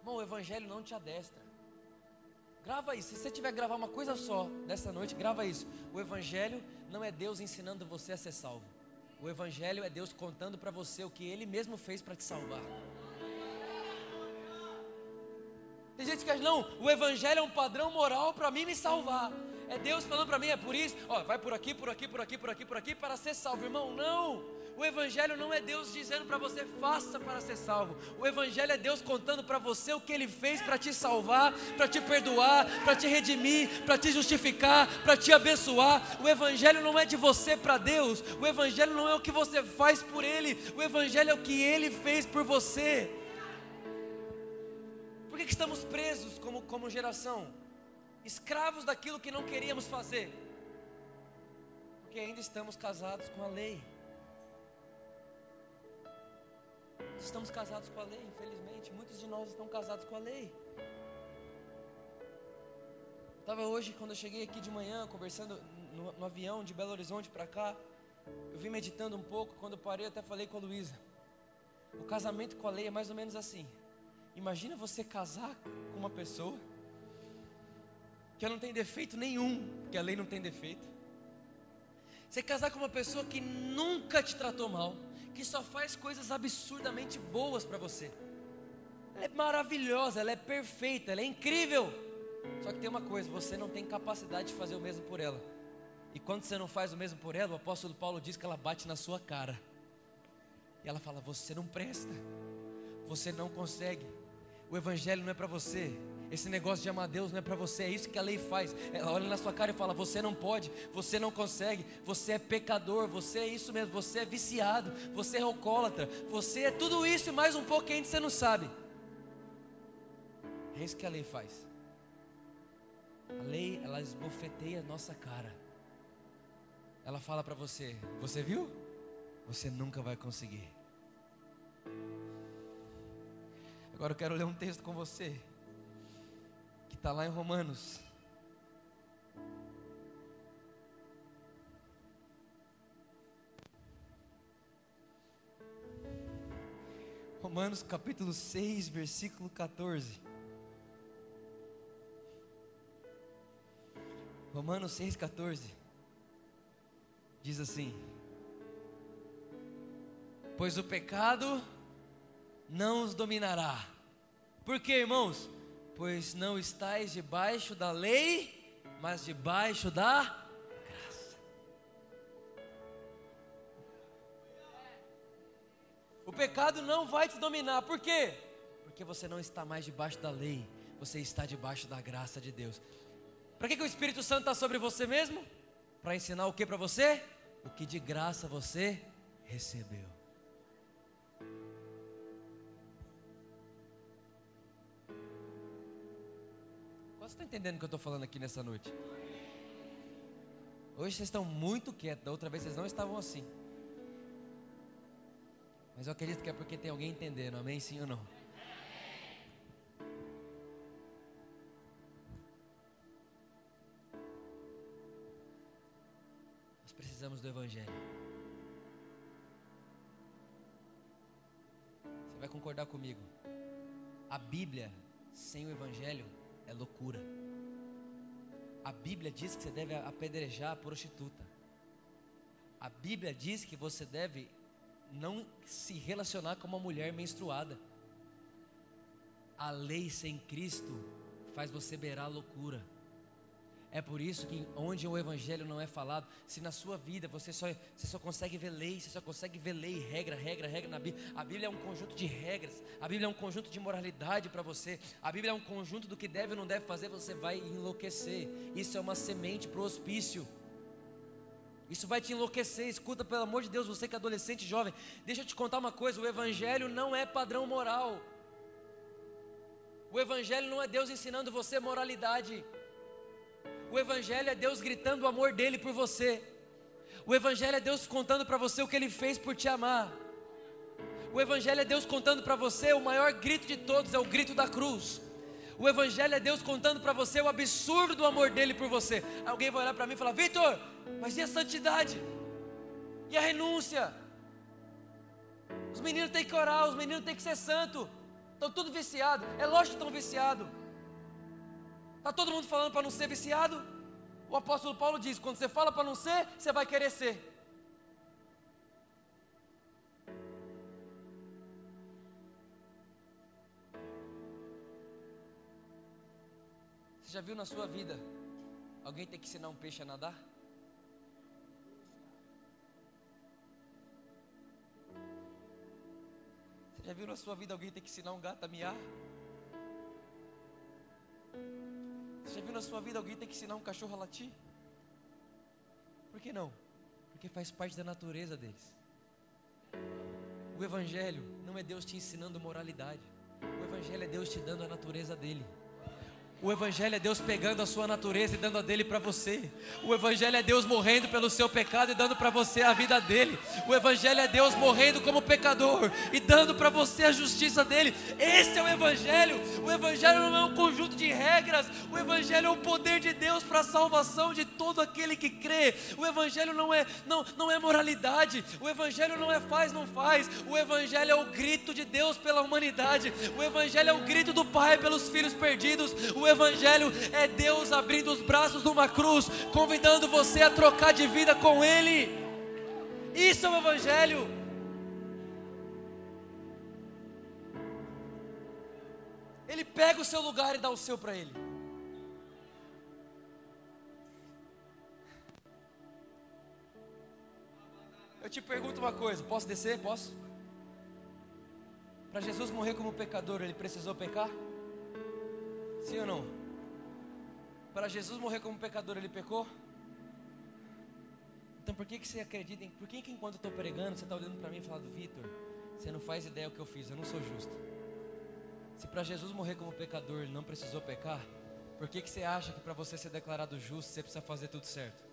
Irmão, o Evangelho não te adestra. Grava isso. Se você tiver que gravar uma coisa só dessa noite, grava isso. O Evangelho não é Deus ensinando você a ser salvo. O Evangelho é Deus contando para você o que Ele mesmo fez para te salvar. Tem gente que acha, não, o Evangelho é um padrão moral para mim me salvar. É Deus falando para mim, é por isso, ó, vai por aqui, por aqui, por aqui, por aqui, por aqui, para ser salvo. Irmão, não. O Evangelho não é Deus dizendo para você, faça para ser salvo. O Evangelho é Deus contando para você o que Ele fez para te salvar, para te perdoar, para te redimir, para te justificar, para te abençoar. O Evangelho não é de você para Deus. O Evangelho não é o que você faz por Ele. O Evangelho é o que Ele fez por você. Por que, que estamos presos como, como geração? Escravos daquilo que não queríamos fazer. Porque ainda estamos casados com a lei. Estamos casados com a lei, infelizmente. Muitos de nós estão casados com a lei. Estava hoje, quando eu cheguei aqui de manhã, conversando no, no avião de Belo Horizonte para cá. Eu vim meditando um pouco. Quando eu parei, até falei com a Luísa. O casamento com a lei é mais ou menos assim. Imagina você casar com uma pessoa que não tem defeito nenhum, que a lei não tem defeito. Você casar com uma pessoa que nunca te tratou mal que só faz coisas absurdamente boas para você. Ela é maravilhosa, ela é perfeita, ela é incrível. Só que tem uma coisa, você não tem capacidade de fazer o mesmo por ela. E quando você não faz o mesmo por ela, o apóstolo Paulo diz que ela bate na sua cara. E ela fala: Você não presta, você não consegue, o evangelho não é para você, esse negócio de amar Deus não é para você, é isso que a lei faz. Ela olha na sua cara e fala: Você não pode, você não consegue, você é pecador, você é isso mesmo, você é viciado, você é alcoólatra, você é tudo isso e mais um pouco que ainda você não sabe. É isso que a lei faz. A lei, ela esbofeteia a nossa cara. Ela fala para você: Você viu? Você nunca vai conseguir. Agora eu quero ler um texto com você Está lá em Romanos. Romanos capítulo 6, versículo 14. Romanos 6, 14. Diz assim: Pois o pecado não os dominará. Por quê, irmãos? Pois não estáis debaixo da lei, mas debaixo da graça. O pecado não vai te dominar, por quê? Porque você não está mais debaixo da lei, você está debaixo da graça de Deus. Para que, que o Espírito Santo está sobre você mesmo? Para ensinar o que para você? O que de graça você recebeu. Você está entendendo o que eu estou falando aqui nessa noite? Hoje vocês estão muito quietos, da outra vez vocês não estavam assim. Mas eu acredito que é porque tem alguém entendendo, amém? Sim ou não? Nós precisamos do Evangelho. Você vai concordar comigo? A Bíblia sem o Evangelho é loucura. A Bíblia diz que você deve apedrejar a prostituta. A Bíblia diz que você deve não se relacionar com uma mulher menstruada. A lei sem Cristo faz você beirar a loucura. É por isso que onde o evangelho não é falado, se na sua vida você só, você só consegue ver lei, você só consegue ver lei, regra, regra, regra na Bíblia. A Bíblia é um conjunto de regras, a Bíblia é um conjunto de moralidade para você, a Bíblia é um conjunto do que deve e não deve fazer, você vai enlouquecer. Isso é uma semente para o hospício. Isso vai te enlouquecer. Escuta, pelo amor de Deus, você que é adolescente jovem. Deixa eu te contar uma coisa: o Evangelho não é padrão moral. O Evangelho não é Deus ensinando você moralidade. O Evangelho é Deus gritando o amor dele por você. O Evangelho é Deus contando para você o que ele fez por te amar. O Evangelho é Deus contando para você o maior grito de todos, é o grito da cruz. O Evangelho é Deus contando para você o absurdo do amor dele por você. Alguém vai olhar para mim e falar: Vitor, mas e a santidade? E a renúncia? Os meninos têm que orar, os meninos têm que ser santo. Estão tudo viciado. É lógico que estão viciados. Está todo mundo falando para não ser viciado? O apóstolo Paulo diz: quando você fala para não ser, você vai querer ser. Você já viu na sua vida alguém ter que ensinar um peixe a nadar? Você já viu na sua vida alguém ter que ensinar um gato a miar? Você já viu na sua vida alguém ter que ensinar um cachorro a latir? Por que não? Porque faz parte da natureza deles. O Evangelho não é Deus te ensinando moralidade. O Evangelho é Deus te dando a natureza dele. O Evangelho é Deus pegando a sua natureza e dando a dele para você. O Evangelho é Deus morrendo pelo seu pecado e dando para você a vida dele. O Evangelho é Deus morrendo como pecador e dando para você a justiça dele. Esse é o Evangelho. O Evangelho não é um conjunto de regras. O Evangelho é o poder de Deus para a salvação de todo aquele que crê. O Evangelho não é, não, não é moralidade. O Evangelho não é faz, não faz. O Evangelho é o grito de Deus pela humanidade. O Evangelho é o grito do Pai pelos filhos perdidos. O Evangelho é Deus abrindo os braços numa cruz, convidando você a trocar de vida com Ele. Isso é o Evangelho. Ele pega o seu lugar e dá o seu para Ele. Eu te pergunto uma coisa: posso descer? Posso? Para Jesus morrer como pecador, ele precisou pecar? Sim ou não? Para Jesus morrer como pecador, ele pecou? Então por que, que você acredita em. Por que, que enquanto eu estou pregando, você está olhando para mim e falando, Vitor, você não faz ideia do que eu fiz, eu não sou justo. Se para Jesus morrer como pecador, ele não precisou pecar, por que, que você acha que para você ser declarado justo, você precisa fazer tudo certo?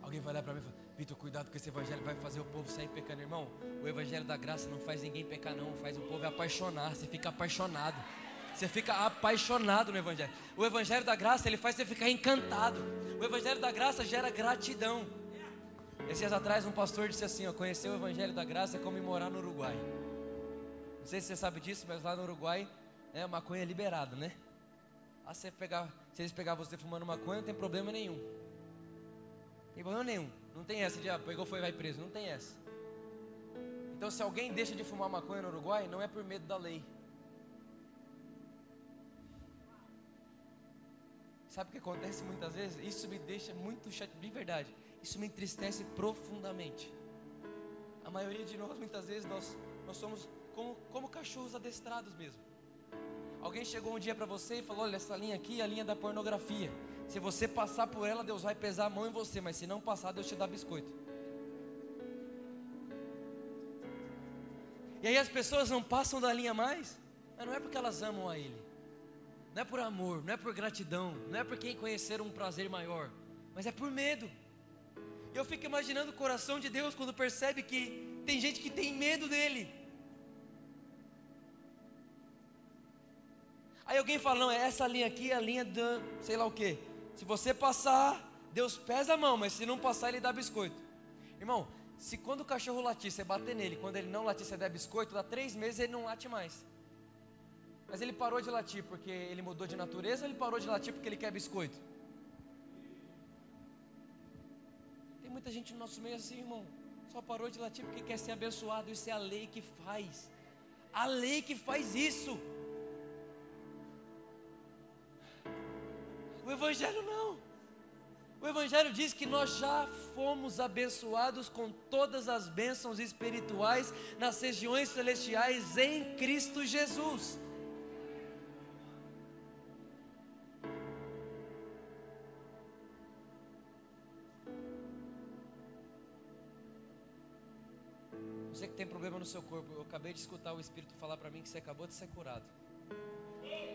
Alguém vai olhar para mim e falar, Vitor, cuidado com esse evangelho, vai fazer o povo sair pecando, irmão. O evangelho da graça não faz ninguém pecar, não, faz o povo apaixonar. Você fica apaixonado. Você fica apaixonado no evangelho. O evangelho da graça, ele faz você ficar encantado. O evangelho da graça gera gratidão. Esses dias atrás, um pastor disse assim: ó, conhecer o evangelho da graça é como morar no Uruguai. Não sei se você sabe disso, mas lá no Uruguai é maconha é liberada, né? Ah, você pegar, se eles pegar você fumando maconha, não tem problema nenhum. Não tem problema nenhum. Não tem essa de ah, pegou, foi, vai preso. Não tem essa. Então, se alguém deixa de fumar maconha no Uruguai, não é por medo da lei. Sabe o que acontece muitas vezes? Isso me deixa muito chato, de verdade. Isso me entristece profundamente. A maioria de nós, muitas vezes, nós, nós somos como, como cachorros adestrados mesmo. Alguém chegou um dia para você e falou: Olha, essa linha aqui é a linha da pornografia. Se você passar por ela, Deus vai pesar a mão em você, mas se não passar, Deus te dá biscoito. E aí as pessoas não passam da linha mais, mas não é porque elas amam a Ele, não é por amor, não é por gratidão, não é porque conheceram um prazer maior, mas é por medo. Eu fico imaginando o coração de Deus quando percebe que tem gente que tem medo dele. Aí alguém fala, não, essa linha aqui é a linha da sei lá o que. Se você passar, Deus pesa a mão, mas se não passar, Ele dá biscoito. Irmão, se quando o cachorro latir, você bater nele, quando ele não latir, você der biscoito, dá três meses ele não late mais. Mas ele parou de latir porque ele mudou de natureza ou ele parou de latir porque ele quer biscoito? Muita gente no nosso meio assim, irmão. Só parou de latir porque quer ser abençoado. Isso é a lei que faz. A lei que faz isso. O Evangelho não. O Evangelho diz que nós já fomos abençoados com todas as bênçãos espirituais nas regiões celestiais em Cristo Jesus. Você que tem problema no seu corpo, eu acabei de escutar o Espírito falar para mim que você acabou de ser curado.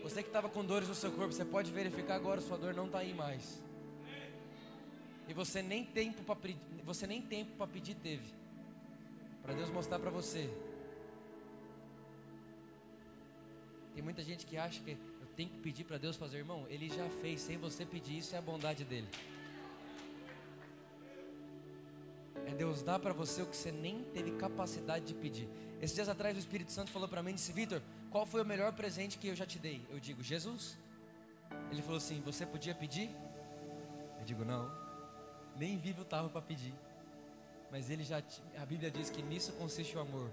Você que estava com dores no seu corpo, você pode verificar agora, sua dor não está aí mais. E você nem tempo para você nem tempo para pedir teve. Para Deus mostrar para você. Tem muita gente que acha que eu tenho que pedir para Deus fazer, irmão. Ele já fez sem você pedir, isso é a bondade dele. É Deus dar para você o que você nem teve capacidade de pedir. Esses dias atrás o Espírito Santo falou para mim, disse: "Vitor, qual foi o melhor presente que eu já te dei?" Eu digo: "Jesus". Ele falou assim: "Você podia pedir?" Eu digo: "Não. Nem vivo estava para pedir." Mas ele já a Bíblia diz que nisso consiste o amor.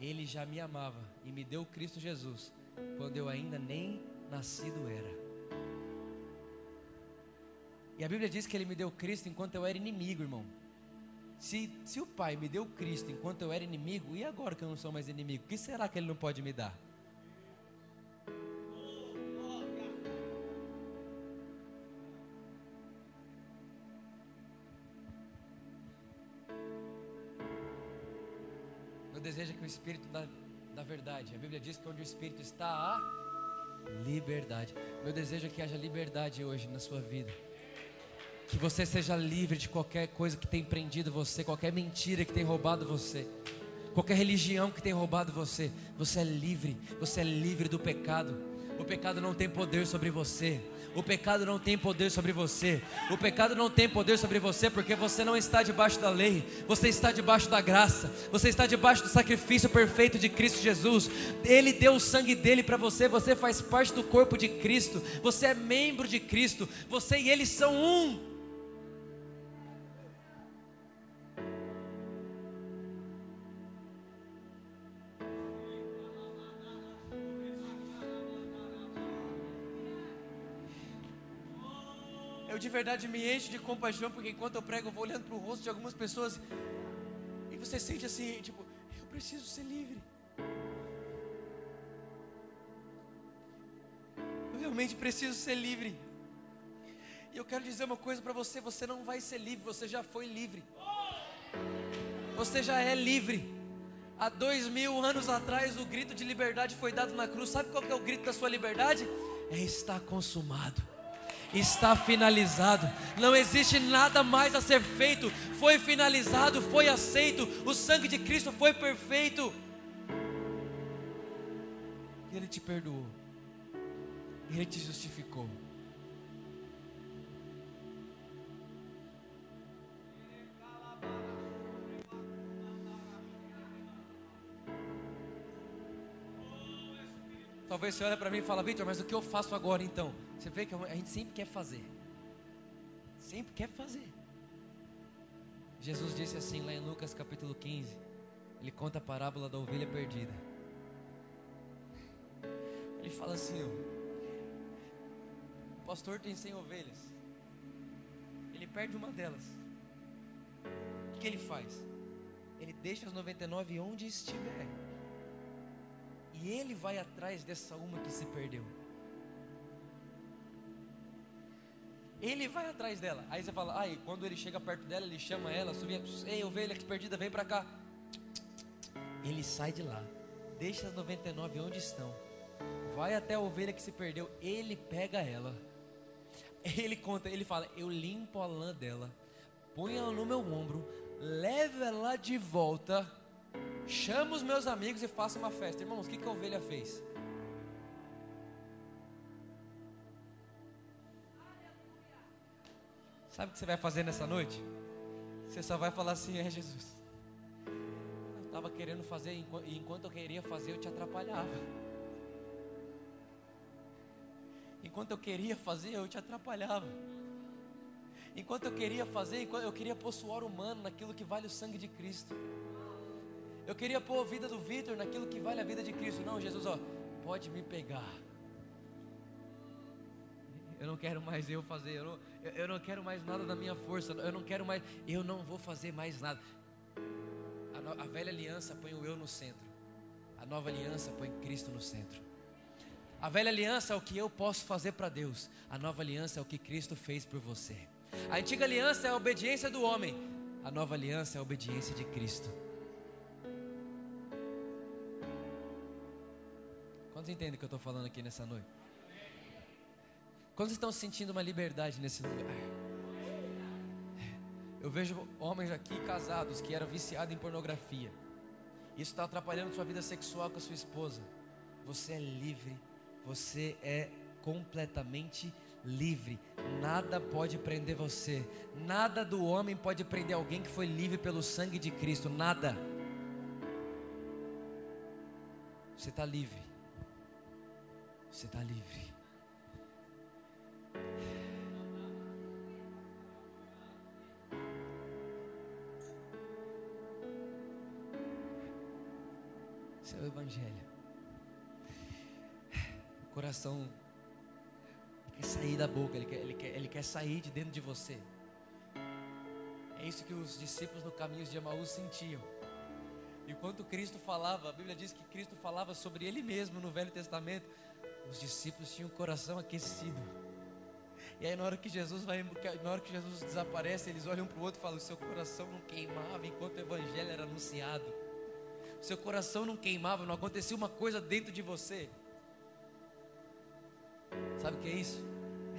Ele já me amava e me deu Cristo Jesus quando eu ainda nem nascido era. E a Bíblia diz que ele me deu Cristo enquanto eu era inimigo, irmão. Se, se o Pai me deu Cristo enquanto eu era inimigo, e agora que eu não sou mais inimigo, o que será que Ele não pode me dar? Meu desejo que o Espírito da, da verdade, a Bíblia diz que onde o Espírito está, há liberdade. Meu desejo é que haja liberdade hoje na sua vida. Que você seja livre de qualquer coisa que tem prendido você, qualquer mentira que tem roubado você, qualquer religião que tem roubado você. Você é livre, você é livre do pecado. O pecado não tem poder sobre você. O pecado não tem poder sobre você. O pecado não tem poder sobre você porque você não está debaixo da lei. Você está debaixo da graça. Você está debaixo do sacrifício perfeito de Cristo Jesus. Ele deu o sangue dele para você. Você faz parte do corpo de Cristo. Você é membro de Cristo. Você e ele são um. De verdade me enche de compaixão, porque enquanto eu prego, eu vou olhando para o rosto de algumas pessoas e você sente assim, tipo, eu preciso ser livre. Eu realmente preciso ser livre. E eu quero dizer uma coisa para você: você não vai ser livre, você já foi livre. Você já é livre. Há dois mil anos atrás, o grito de liberdade foi dado na cruz. Sabe qual é o grito da sua liberdade? É estar consumado está finalizado. Não existe nada mais a ser feito. Foi finalizado, foi aceito. O sangue de Cristo foi perfeito. Ele te perdoou. Ele te justificou. Talvez você olhe para mim e fala, Vitor, mas o que eu faço agora então? Você vê que a gente sempre quer fazer. Sempre quer fazer. Jesus disse assim lá em Lucas capítulo 15. Ele conta a parábola da ovelha perdida. Ele fala assim: ó, o pastor tem 100 ovelhas. Ele perde uma delas. O que ele faz? Ele deixa as 99 onde estiver. E ele vai atrás dessa uma que se perdeu. Ele vai atrás dela. Aí você fala, aí quando ele chega perto dela, ele chama ela, subia, ei ovelha que perdida, vem para cá. Ele sai de lá, deixa as 99 onde estão, vai até a ovelha que se perdeu, ele pega ela. Ele conta, ele fala, eu limpo a lã dela, põe ela no meu ombro, leva ela de volta Chama os meus amigos e faça uma festa. Irmãos, o que, que a ovelha fez? Sabe o que você vai fazer nessa noite? Você só vai falar assim: É Jesus. Eu estava querendo fazer, e enquanto eu queria fazer, eu te atrapalhava. Enquanto eu queria fazer, eu te atrapalhava. Enquanto eu queria fazer, eu queria pôr suor humano naquilo que vale o sangue de Cristo. Eu queria pôr a vida do Vitor naquilo que vale a vida de Cristo. Não, Jesus, ó, pode me pegar. Eu não quero mais eu fazer, eu não, eu não quero mais nada da minha força, eu não quero mais, eu não vou fazer mais nada. A, a velha aliança põe o eu no centro, a nova aliança põe Cristo no centro. A velha aliança é o que eu posso fazer para Deus, a nova aliança é o que Cristo fez por você. A antiga aliança é a obediência do homem, a nova aliança é a obediência de Cristo. Quantos entendem o que eu estou falando aqui nessa noite? Quantos estão sentindo uma liberdade nesse lugar? Eu vejo homens aqui casados que eram viciados em pornografia. Isso está atrapalhando sua vida sexual com a sua esposa. Você é livre, você é completamente livre. Nada pode prender você. Nada do homem pode prender alguém que foi livre pelo sangue de Cristo. Nada. Você está livre. Você está livre. Esse é o Evangelho. O coração quer sair da boca, ele quer, ele, quer, ele quer sair de dentro de você. É isso que os discípulos no caminho de Emaús sentiam. Enquanto Cristo falava, a Bíblia diz que Cristo falava sobre Ele mesmo no Velho Testamento. Os discípulos tinham o coração aquecido. E aí na hora que Jesus vai, na hora que Jesus desaparece, eles olham para o outro e falam: seu coração não queimava enquanto o Evangelho era anunciado. Seu coração não queimava, não acontecia uma coisa dentro de você. Sabe o que é isso?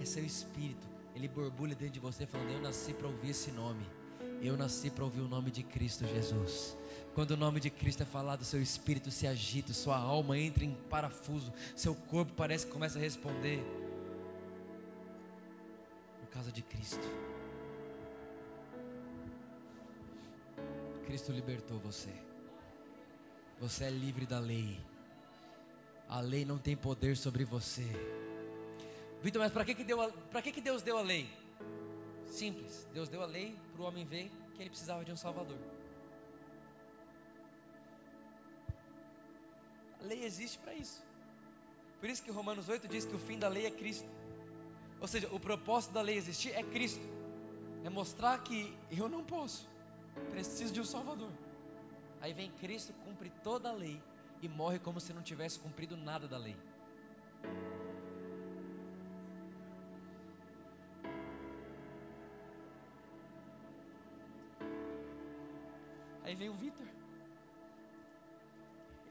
É seu espírito. Ele borbulha dentro de você falando: Eu nasci para ouvir esse nome. Eu nasci para ouvir o nome de Cristo Jesus. Quando o nome de Cristo é falado, seu espírito se agita, sua alma entra em parafuso, seu corpo parece que começa a responder. Por causa de Cristo. Cristo libertou você. Você é livre da lei. A lei não tem poder sobre você. Vitor, mas para que, que, que, que Deus deu a lei? Simples. Deus deu a lei para o homem ver que ele precisava de um Salvador. A lei existe para isso. Por isso que Romanos 8 diz que o fim da lei é Cristo. Ou seja, o propósito da lei existir é Cristo. É mostrar que eu não posso. Preciso de um Salvador. Aí vem Cristo, cumpre toda a lei e morre como se não tivesse cumprido nada da lei. Vem o Vitor.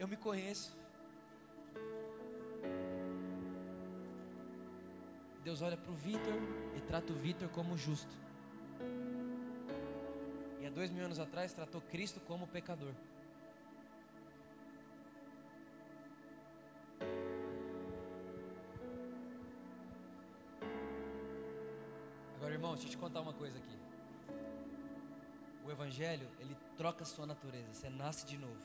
Eu me conheço. Deus olha para o Vitor e trata o Vitor como justo. E há dois mil anos atrás tratou Cristo como pecador. Agora, irmão, deixa eu te contar uma coisa aqui. O Evangelho, ele troca a sua natureza. Você nasce de novo.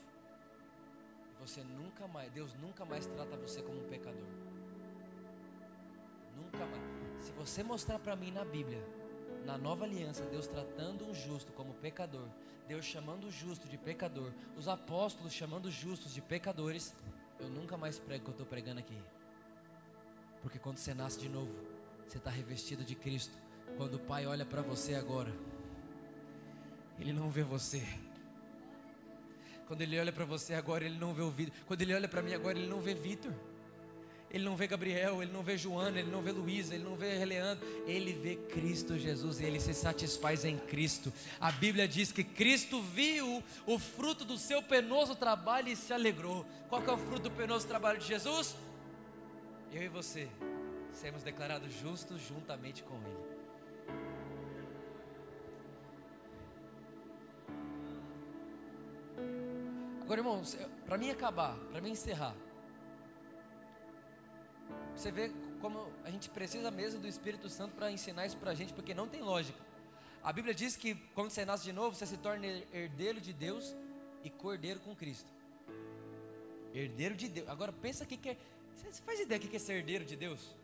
Você nunca mais, Deus nunca mais trata você como um pecador. Nunca mais. Se você mostrar para mim na Bíblia, na nova aliança, Deus tratando um justo como pecador, Deus chamando o justo de pecador, os apóstolos chamando os justos de pecadores, eu nunca mais prego o que eu estou pregando aqui. Porque quando você nasce de novo, você está revestido de Cristo. Quando o Pai olha para você agora, Ele não vê você. Quando Ele olha para você agora, Ele não vê o Vitor. Quando Ele olha para mim agora, Ele não vê Vitor. Ele não vê Gabriel, ele não vê Joana, ele não vê Luísa, ele não vê Leandro, ele vê Cristo Jesus e ele se satisfaz em Cristo. A Bíblia diz que Cristo viu o fruto do seu penoso trabalho e se alegrou. Qual é o fruto do penoso trabalho de Jesus? Eu e você sermos declarados justos juntamente com Ele. Agora, irmãos, para mim acabar, para mim encerrar, você vê como a gente precisa mesmo do Espírito Santo para ensinar isso para a gente, porque não tem lógica. A Bíblia diz que quando você nasce de novo, você se torna herdeiro de Deus e cordeiro com Cristo. Herdeiro de Deus. Agora pensa o que é. Você faz ideia do que é ser herdeiro de Deus?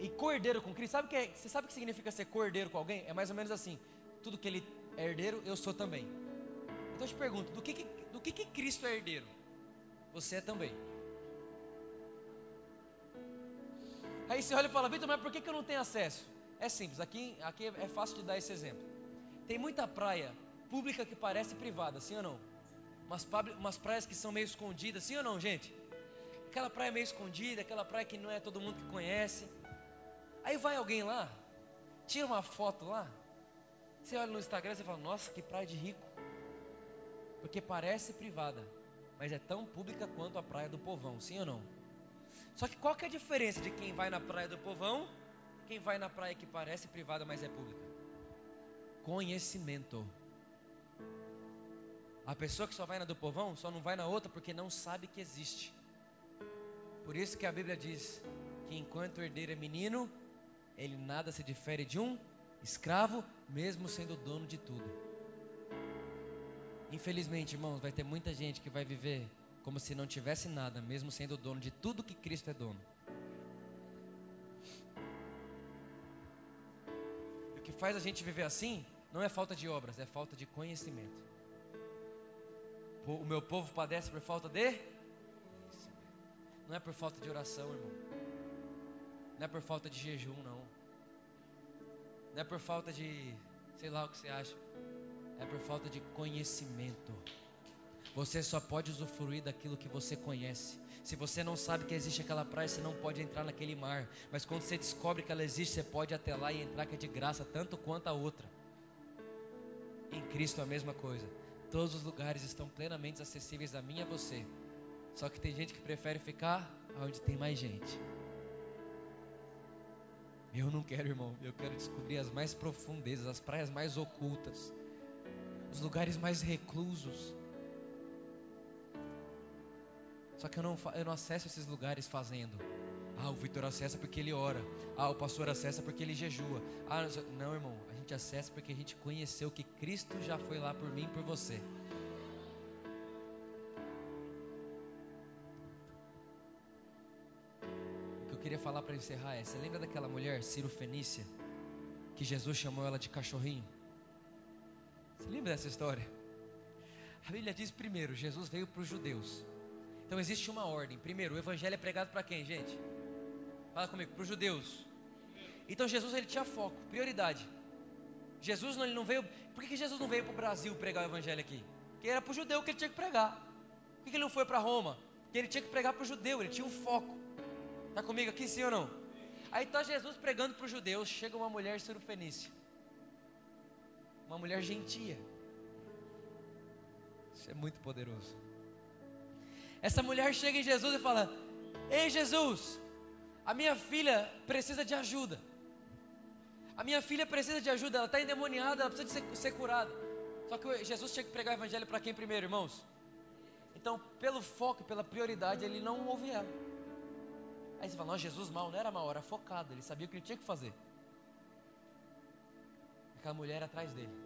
E cordeiro com Cristo, sabe que é, você sabe o que significa ser cordeiro com alguém? É mais ou menos assim: tudo que ele é herdeiro, eu sou também. Então eu te pergunto: do que, que do que, que Cristo é herdeiro? Você é também. Aí você olha e fala, Vitor, mas por que, que eu não tenho acesso? É simples, aqui, aqui é fácil de dar esse exemplo. Tem muita praia pública que parece privada, sim ou não? Umas, umas praias que são meio escondidas, sim ou não, gente? Aquela praia meio escondida, aquela praia que não é todo mundo que conhece. Aí vai alguém lá, tira uma foto lá. Você olha no Instagram e fala, nossa, que praia de rico. Porque parece privada, mas é tão pública quanto a praia do povão, sim ou não? Só que qual que é a diferença de quem vai na praia do povão, quem vai na praia que parece privada, mas é pública? Conhecimento. A pessoa que só vai na do povão só não vai na outra porque não sabe que existe. Por isso que a Bíblia diz que enquanto o herdeiro é menino, ele nada se difere de um escravo, mesmo sendo dono de tudo. Infelizmente, irmãos, vai ter muita gente que vai viver como se não tivesse nada, mesmo sendo dono de tudo que Cristo é dono. E o que faz a gente viver assim não é falta de obras, é falta de conhecimento. O meu povo padece por falta de. Não é por falta de oração, irmão. Não é por falta de jejum, não. Não é por falta de. sei lá o que você acha. É por falta de conhecimento. Você só pode usufruir daquilo que você conhece. Se você não sabe que existe aquela praia, você não pode entrar naquele mar. Mas quando você descobre que ela existe, você pode até lá e entrar que é de graça, tanto quanto a outra. Em Cristo é a mesma coisa. Todos os lugares estão plenamente acessíveis a mim e a você. Só que tem gente que prefere ficar onde tem mais gente. Eu não quero, irmão. Eu quero descobrir as mais profundezas, as praias mais ocultas, os lugares mais reclusos. Só que eu não, eu não acesso esses lugares fazendo. Ah, o Vitor acessa porque ele ora. Ah, o pastor acessa porque ele jejua. Ah, não, irmão, a gente acessa porque a gente conheceu que Cristo já foi lá por mim e por você. O que eu queria falar para encerrar é: você lembra daquela mulher, Ciro Fenícia, que Jesus chamou ela de cachorrinho? Você lembra dessa história? A Bíblia diz primeiro: Jesus veio para os judeus. Então existe uma ordem. Primeiro, o evangelho é pregado para quem, gente? Fala comigo, para os judeus. Então Jesus ele tinha foco, prioridade. Jesus não, ele não veio. Por que, que Jesus não veio para o Brasil pregar o evangelho aqui? Porque era para o judeu que ele tinha que pregar. Por que, que ele não foi para Roma? Porque ele tinha que pregar para o judeu, ele tinha um foco. Está comigo aqui, sim ou não? Aí está Jesus pregando para os judeus, chega uma mulher surufenícia. Uma mulher gentia. Isso é muito poderoso. Essa mulher chega em Jesus e fala: Ei Jesus, a minha filha precisa de ajuda. A minha filha precisa de ajuda, ela está endemoniada, ela precisa de ser, ser curada. Só que Jesus tinha que pregar o evangelho para quem primeiro, irmãos? Então, pelo foco, pela prioridade, ele não ouve ela. Aí você fala, não, Jesus mal, não era mal, era focado, ele sabia o que ele tinha que fazer. Aquela mulher atrás dele.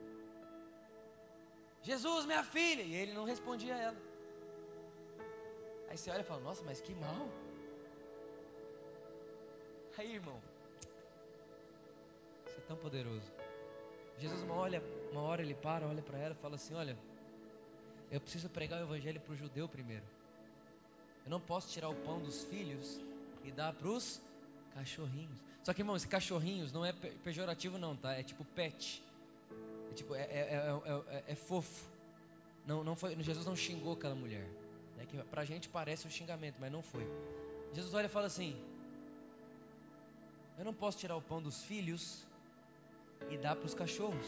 Jesus, minha filha! E ele não respondia a ela. Aí você olha e fala, nossa, mas que mal. Aí, irmão, você é tão poderoso. Jesus, uma, olha, uma hora ele para, olha para ela e fala assim: Olha, eu preciso pregar o evangelho para o judeu primeiro. Eu não posso tirar o pão dos filhos e dar para os cachorrinhos. Só que, irmão, esse cachorrinhos não é pejorativo, não, tá? É tipo pet. É tipo, é, é, é, é fofo. Não, não foi, Jesus não xingou aquela mulher. É que pra gente parece um xingamento, mas não foi. Jesus olha e fala assim: eu não posso tirar o pão dos filhos e dar para os cachorros.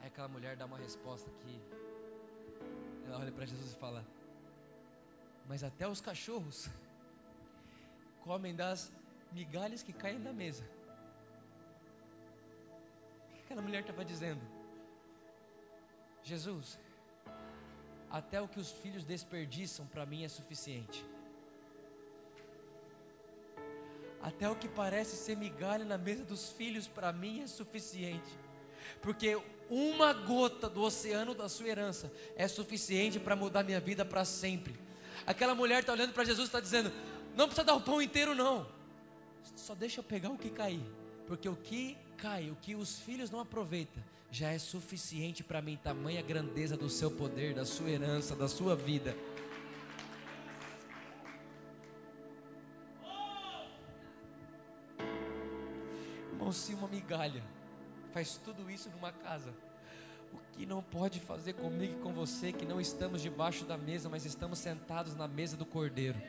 Aí aquela mulher dá uma resposta que ela olha para Jesus e fala: Mas até os cachorros comem das migalhas que caem da mesa. O que aquela mulher estava dizendo? Jesus, até o que os filhos desperdiçam para mim é suficiente. Até o que parece ser migalha na mesa dos filhos, para mim é suficiente. Porque uma gota do oceano da sua herança é suficiente para mudar minha vida para sempre. Aquela mulher está olhando para Jesus e está dizendo: Não precisa dar o pão inteiro, não. Só deixa eu pegar o que cair. Porque o que cai, o que os filhos não aproveitam, já é suficiente para mim. Tamanha grandeza do seu poder, da sua herança, da sua vida. Irmão, se uma migalha faz tudo isso numa casa, o que não pode fazer comigo e com você, que não estamos debaixo da mesa, mas estamos sentados na mesa do Cordeiro?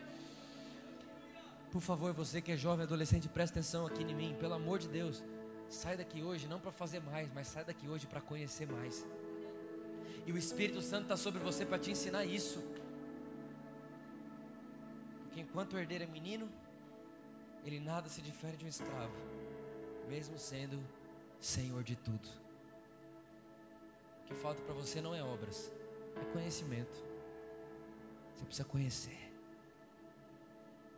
Por favor, você que é jovem, adolescente, presta atenção aqui em mim, pelo amor de Deus. Sai daqui hoje não para fazer mais, mas sai daqui hoje para conhecer mais. E o Espírito Santo está sobre você para te ensinar isso. Porque enquanto o herdeiro é menino, ele nada se difere de um escravo, mesmo sendo senhor de tudo. Que falta para você não é obras, é conhecimento. Você precisa conhecer.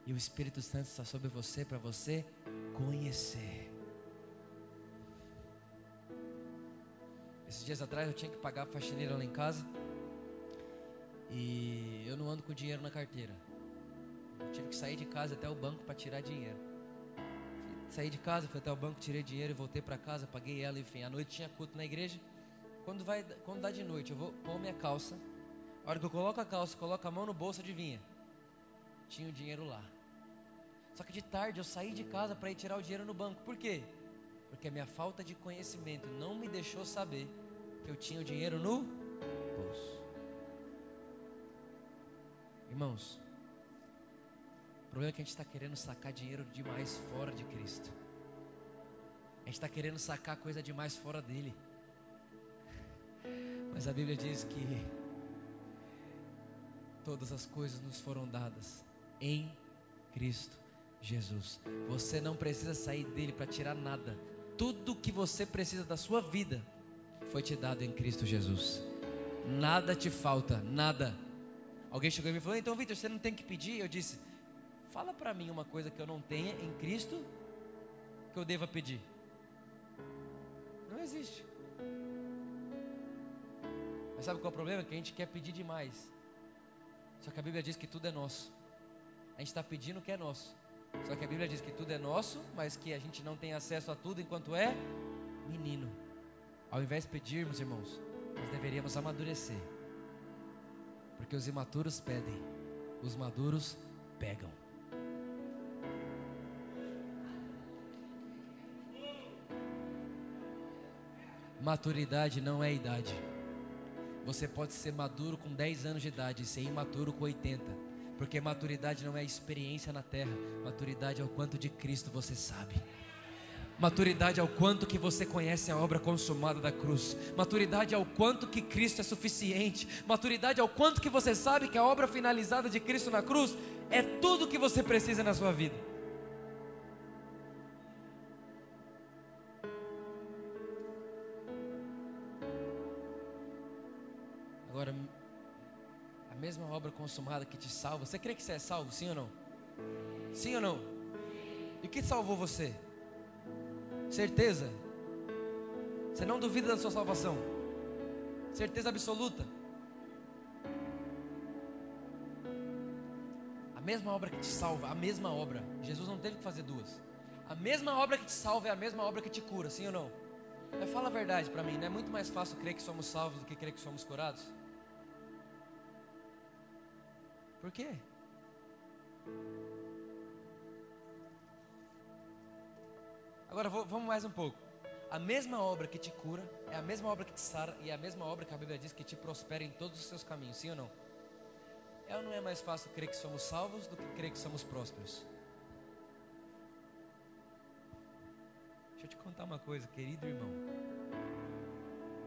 E o Espírito Santo está sobre você para você conhecer. Esses dias atrás eu tinha que pagar a faxineira lá em casa. E eu não ando com dinheiro na carteira. Eu tive que sair de casa até o banco para tirar dinheiro. Saí de casa, fui até o banco, tirei dinheiro, voltei para casa, paguei ela, enfim. À noite tinha culto na igreja. Quando, vai, quando dá de noite, eu vou pôr minha calça. A hora que eu coloco a calça, coloco a mão no bolso, adivinha? Tinha o dinheiro lá. Só que de tarde eu saí de casa para ir tirar o dinheiro no banco. Por quê? Porque a minha falta de conhecimento não me deixou saber que eu tinha o dinheiro no bolso. Irmãos, o problema é que a gente está querendo sacar dinheiro demais fora de Cristo. A gente está querendo sacar coisa demais fora dele. Mas a Bíblia diz que todas as coisas nos foram dadas em Cristo Jesus. Você não precisa sair dele para tirar nada. Tudo que você precisa da sua vida foi te dado em Cristo Jesus. Nada te falta, nada. Alguém chegou e me falou: Então, Vitor, você não tem que pedir? Eu disse: Fala para mim uma coisa que eu não tenha em Cristo que eu deva pedir. Não existe. Mas sabe qual é o problema? Que a gente quer pedir demais. Só que a Bíblia diz que tudo é nosso. A gente está pedindo o que é nosso. Só que a Bíblia diz que tudo é nosso, mas que a gente não tem acesso a tudo enquanto é menino. Ao invés de pedirmos, irmãos, nós deveríamos amadurecer. Porque os imaturos pedem, os maduros pegam. Maturidade não é idade. Você pode ser maduro com 10 anos de idade e ser imaturo com 80. Porque maturidade não é experiência na terra, maturidade é o quanto de Cristo você sabe. Maturidade é o quanto que você conhece a obra consumada da cruz. Maturidade é o quanto que Cristo é suficiente. Maturidade é o quanto que você sabe que a obra finalizada de Cristo na cruz é tudo que você precisa na sua vida. Obra consumada que te salva, você crê que você é salvo, sim ou não? Sim ou não? E o que salvou você? Certeza? Você não duvida da sua salvação? Certeza absoluta? A mesma obra que te salva, a mesma obra. Jesus não teve que fazer duas. A mesma obra que te salva é a mesma obra que te cura, sim ou não? Mas fala a verdade para mim, não é muito mais fácil crer que somos salvos do que crer que somos curados? Por quê? Agora vamos mais um pouco. A mesma obra que te cura é a mesma obra que te sara e é a mesma obra que a Bíblia diz que te prospera em todos os seus caminhos, sim ou não? É ou não é mais fácil crer que somos salvos do que crer que somos prósperos? Deixa eu te contar uma coisa, querido irmão.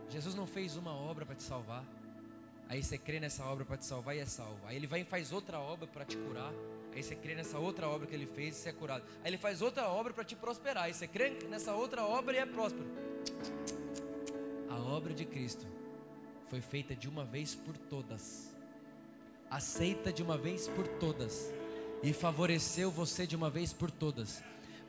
Jesus não fez uma obra para te salvar. Aí você crê nessa obra para te salvar e é salvo. Aí ele vai e faz outra obra para te curar. Aí você crê nessa outra obra que ele fez e você é curado. Aí ele faz outra obra para te prosperar. Aí você crê nessa outra obra e é próspero. A obra de Cristo foi feita de uma vez por todas. Aceita de uma vez por todas. E favoreceu você de uma vez por todas.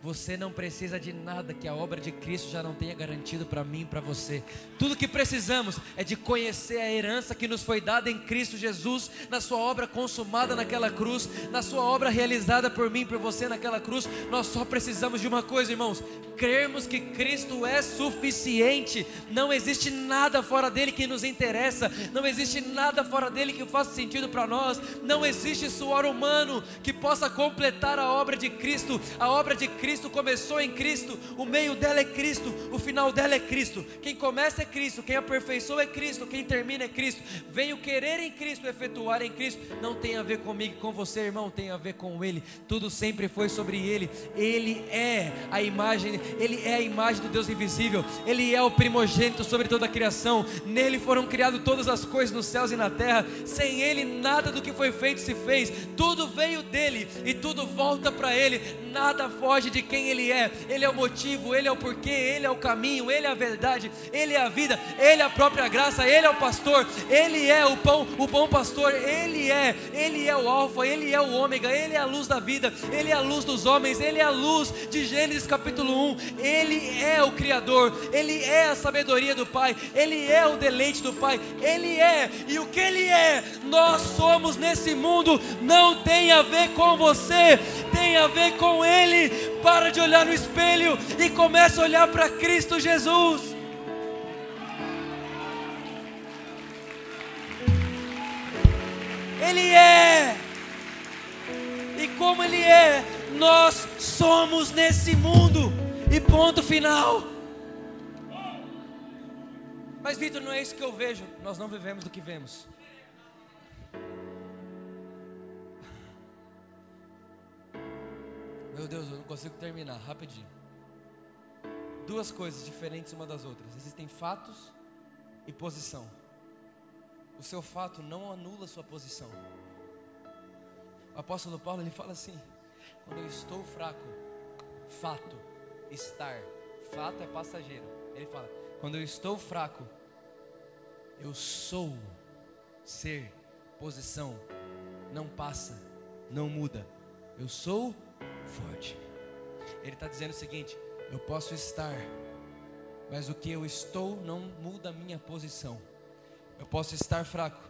Você não precisa de nada que a obra de Cristo já não tenha garantido para mim e para você. Tudo que precisamos é de conhecer a herança que nos foi dada em Cristo Jesus, na sua obra consumada naquela cruz, na sua obra realizada por mim e por você naquela cruz. Nós só precisamos de uma coisa, irmãos: crermos que Cristo é suficiente. Não existe nada fora dele que nos interessa, não existe nada fora dele que faça sentido para nós. Não existe suor humano que possa completar a obra de Cristo. A obra de Cristo começou em Cristo, o meio dela é Cristo, o final dela é Cristo. Quem começa é Cristo, quem aperfeiçoa é Cristo, quem termina é Cristo. Venho querer em Cristo, efetuar em Cristo. Não tem a ver comigo, com você, irmão, tem a ver com Ele. Tudo sempre foi sobre Ele. Ele é a imagem, Ele é a imagem do Deus invisível. Ele é o primogênito sobre toda a criação. Nele foram criadas todas as coisas nos céus e na terra. Sem Ele nada do que foi feito se fez. Tudo veio dele e tudo volta para Ele. Nada foge de quem Ele é. Ele é o motivo, Ele é o porquê, Ele é o caminho, Ele é a verdade, Ele é a vida, Ele é a própria graça, Ele é o pastor, Ele é o pão, o bom pastor, Ele é, Ele é o alfa, Ele é o ômega, Ele é a luz da vida, Ele é a luz dos homens, Ele é a luz de Gênesis capítulo 1, Ele é o Criador, Ele é a sabedoria do Pai, Ele é o deleite do Pai, Ele é, e o que Ele é, nós somos nesse mundo, não tem a ver com você, tem a ver com Ele. Para de olhar no espelho e começa a olhar para Cristo Jesus. Ele é, e como Ele é, nós somos nesse mundo, e ponto final. Mas, Vitor, não é isso que eu vejo. Nós não vivemos do que vemos. Meu Deus, eu não consigo terminar, rapidinho. Duas coisas diferentes uma das outras. Existem fatos e posição. O seu fato não anula a sua posição. O apóstolo Paulo ele fala assim: quando eu estou fraco, fato, estar, fato é passageiro. Ele fala: quando eu estou fraco, eu sou, ser, posição, não passa, não muda. Eu sou forte. Ele está dizendo o seguinte: eu posso estar, mas o que eu estou não muda a minha posição. Eu posso estar fraco,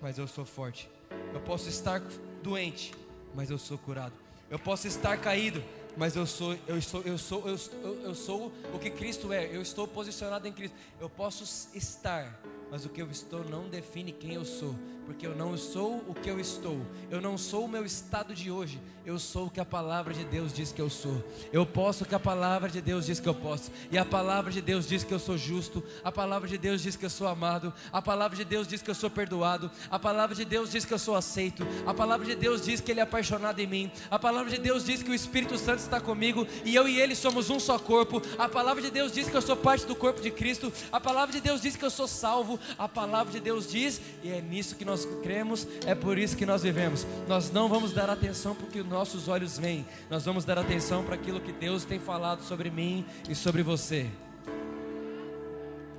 mas eu sou forte. Eu posso estar doente, mas eu sou curado. Eu posso estar caído, mas eu sou, eu sou, eu sou, eu, eu, eu sou o que Cristo é. Eu estou posicionado em Cristo. Eu posso estar, mas o que eu estou não define quem eu sou, porque eu não sou o que eu estou. Eu não sou o meu estado de hoje. Eu sou o que a palavra de Deus diz que eu sou. Eu posso o que a palavra de Deus diz que eu posso. E a palavra de Deus diz que eu sou justo. A palavra de Deus diz que eu sou amado. A palavra de Deus diz que eu sou perdoado. A palavra de Deus diz que eu sou aceito. A palavra de Deus diz que Ele é apaixonado em mim. A palavra de Deus diz que o Espírito Santo está comigo e eu e Ele somos um só corpo. A palavra de Deus diz que eu sou parte do corpo de Cristo. A palavra de Deus diz que eu sou salvo. A palavra de Deus diz, e é nisso que nós cremos, é por isso que nós vivemos. Nós não vamos dar atenção porque nossos olhos veem, nós vamos dar atenção para aquilo que Deus tem falado sobre mim e sobre você.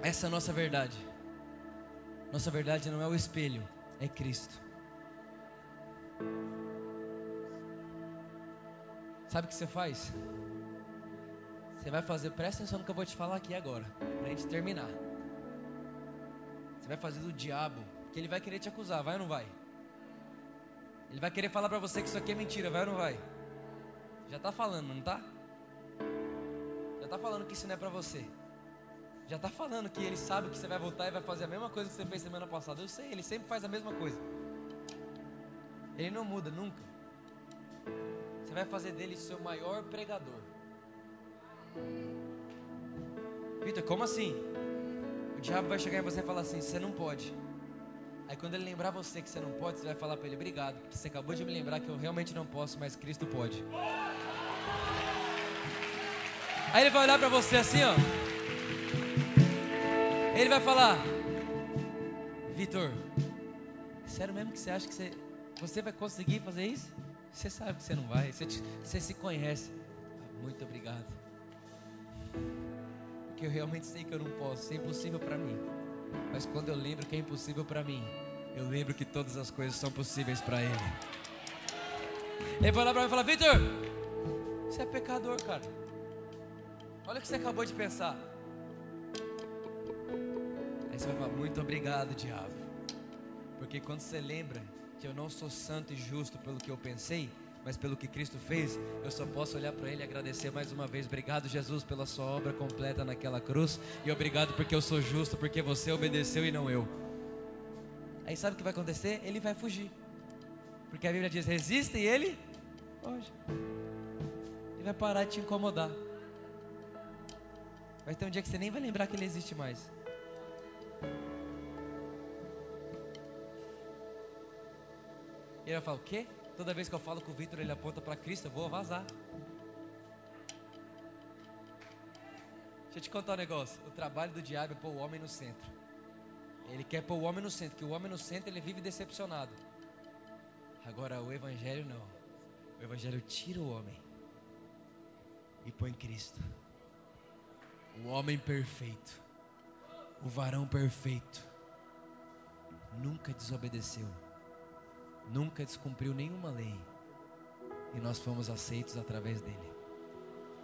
Essa é a nossa verdade. Nossa verdade não é o espelho, é Cristo. Sabe o que você faz? Você vai fazer, presta atenção no que eu vou te falar aqui agora, para a gente terminar. Você vai fazer do diabo, que ele vai querer te acusar, vai ou não vai? Ele vai querer falar para você que isso aqui é mentira, vai ou não vai? Já está falando, não está? Já está falando que isso não é para você. Já está falando que ele sabe que você vai voltar e vai fazer a mesma coisa que você fez semana passada. Eu sei, ele sempre faz a mesma coisa. Ele não muda nunca. Você vai fazer dele seu maior pregador. Vitor, como assim? O diabo vai chegar em você e falar assim: você não pode. Aí quando ele lembrar você que você não pode, você vai falar para ele: obrigado, porque você acabou de me lembrar que eu realmente não posso, mas Cristo pode. Aí ele vai olhar para você assim, ó. Ele vai falar: Vitor, sério mesmo que você acha que você, você vai conseguir fazer isso? Você sabe que você não vai, você, te, você se conhece. Muito obrigado. Porque eu realmente sei que eu não posso, é impossível para mim. Mas quando eu lembro que é impossível para mim, eu lembro que todas as coisas são possíveis para Ele. Ele vai lá para mim e fala: Vitor, você é pecador, cara. Olha o que você acabou de pensar. Aí você vai falar: Muito obrigado, diabo. Porque quando você lembra que eu não sou santo e justo pelo que eu pensei, mas pelo que Cristo fez, eu só posso olhar para Ele e agradecer mais uma vez. Obrigado, Jesus, pela Sua obra completa naquela cruz. E obrigado porque eu sou justo, porque você obedeceu e não eu. Aí sabe o que vai acontecer? Ele vai fugir. Porque a Bíblia diz: resiste e ele foge. Ele vai parar de te incomodar. Vai ter um dia que você nem vai lembrar que ele existe mais. Ele vai falar: O quê? Toda vez que eu falo com o Vitor, ele aponta para Cristo, eu vou vazar. Deixa eu te contar um negócio. O trabalho do diabo é pôr o homem no centro. Ele quer pôr o homem no centro, que o homem no centro ele vive decepcionado. Agora o evangelho não. O evangelho tira o homem e põe Cristo. O homem perfeito. O varão perfeito. Nunca desobedeceu. Nunca descumpriu nenhuma lei. E nós fomos aceitos através dele.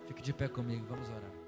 Fique de pé comigo, vamos orar.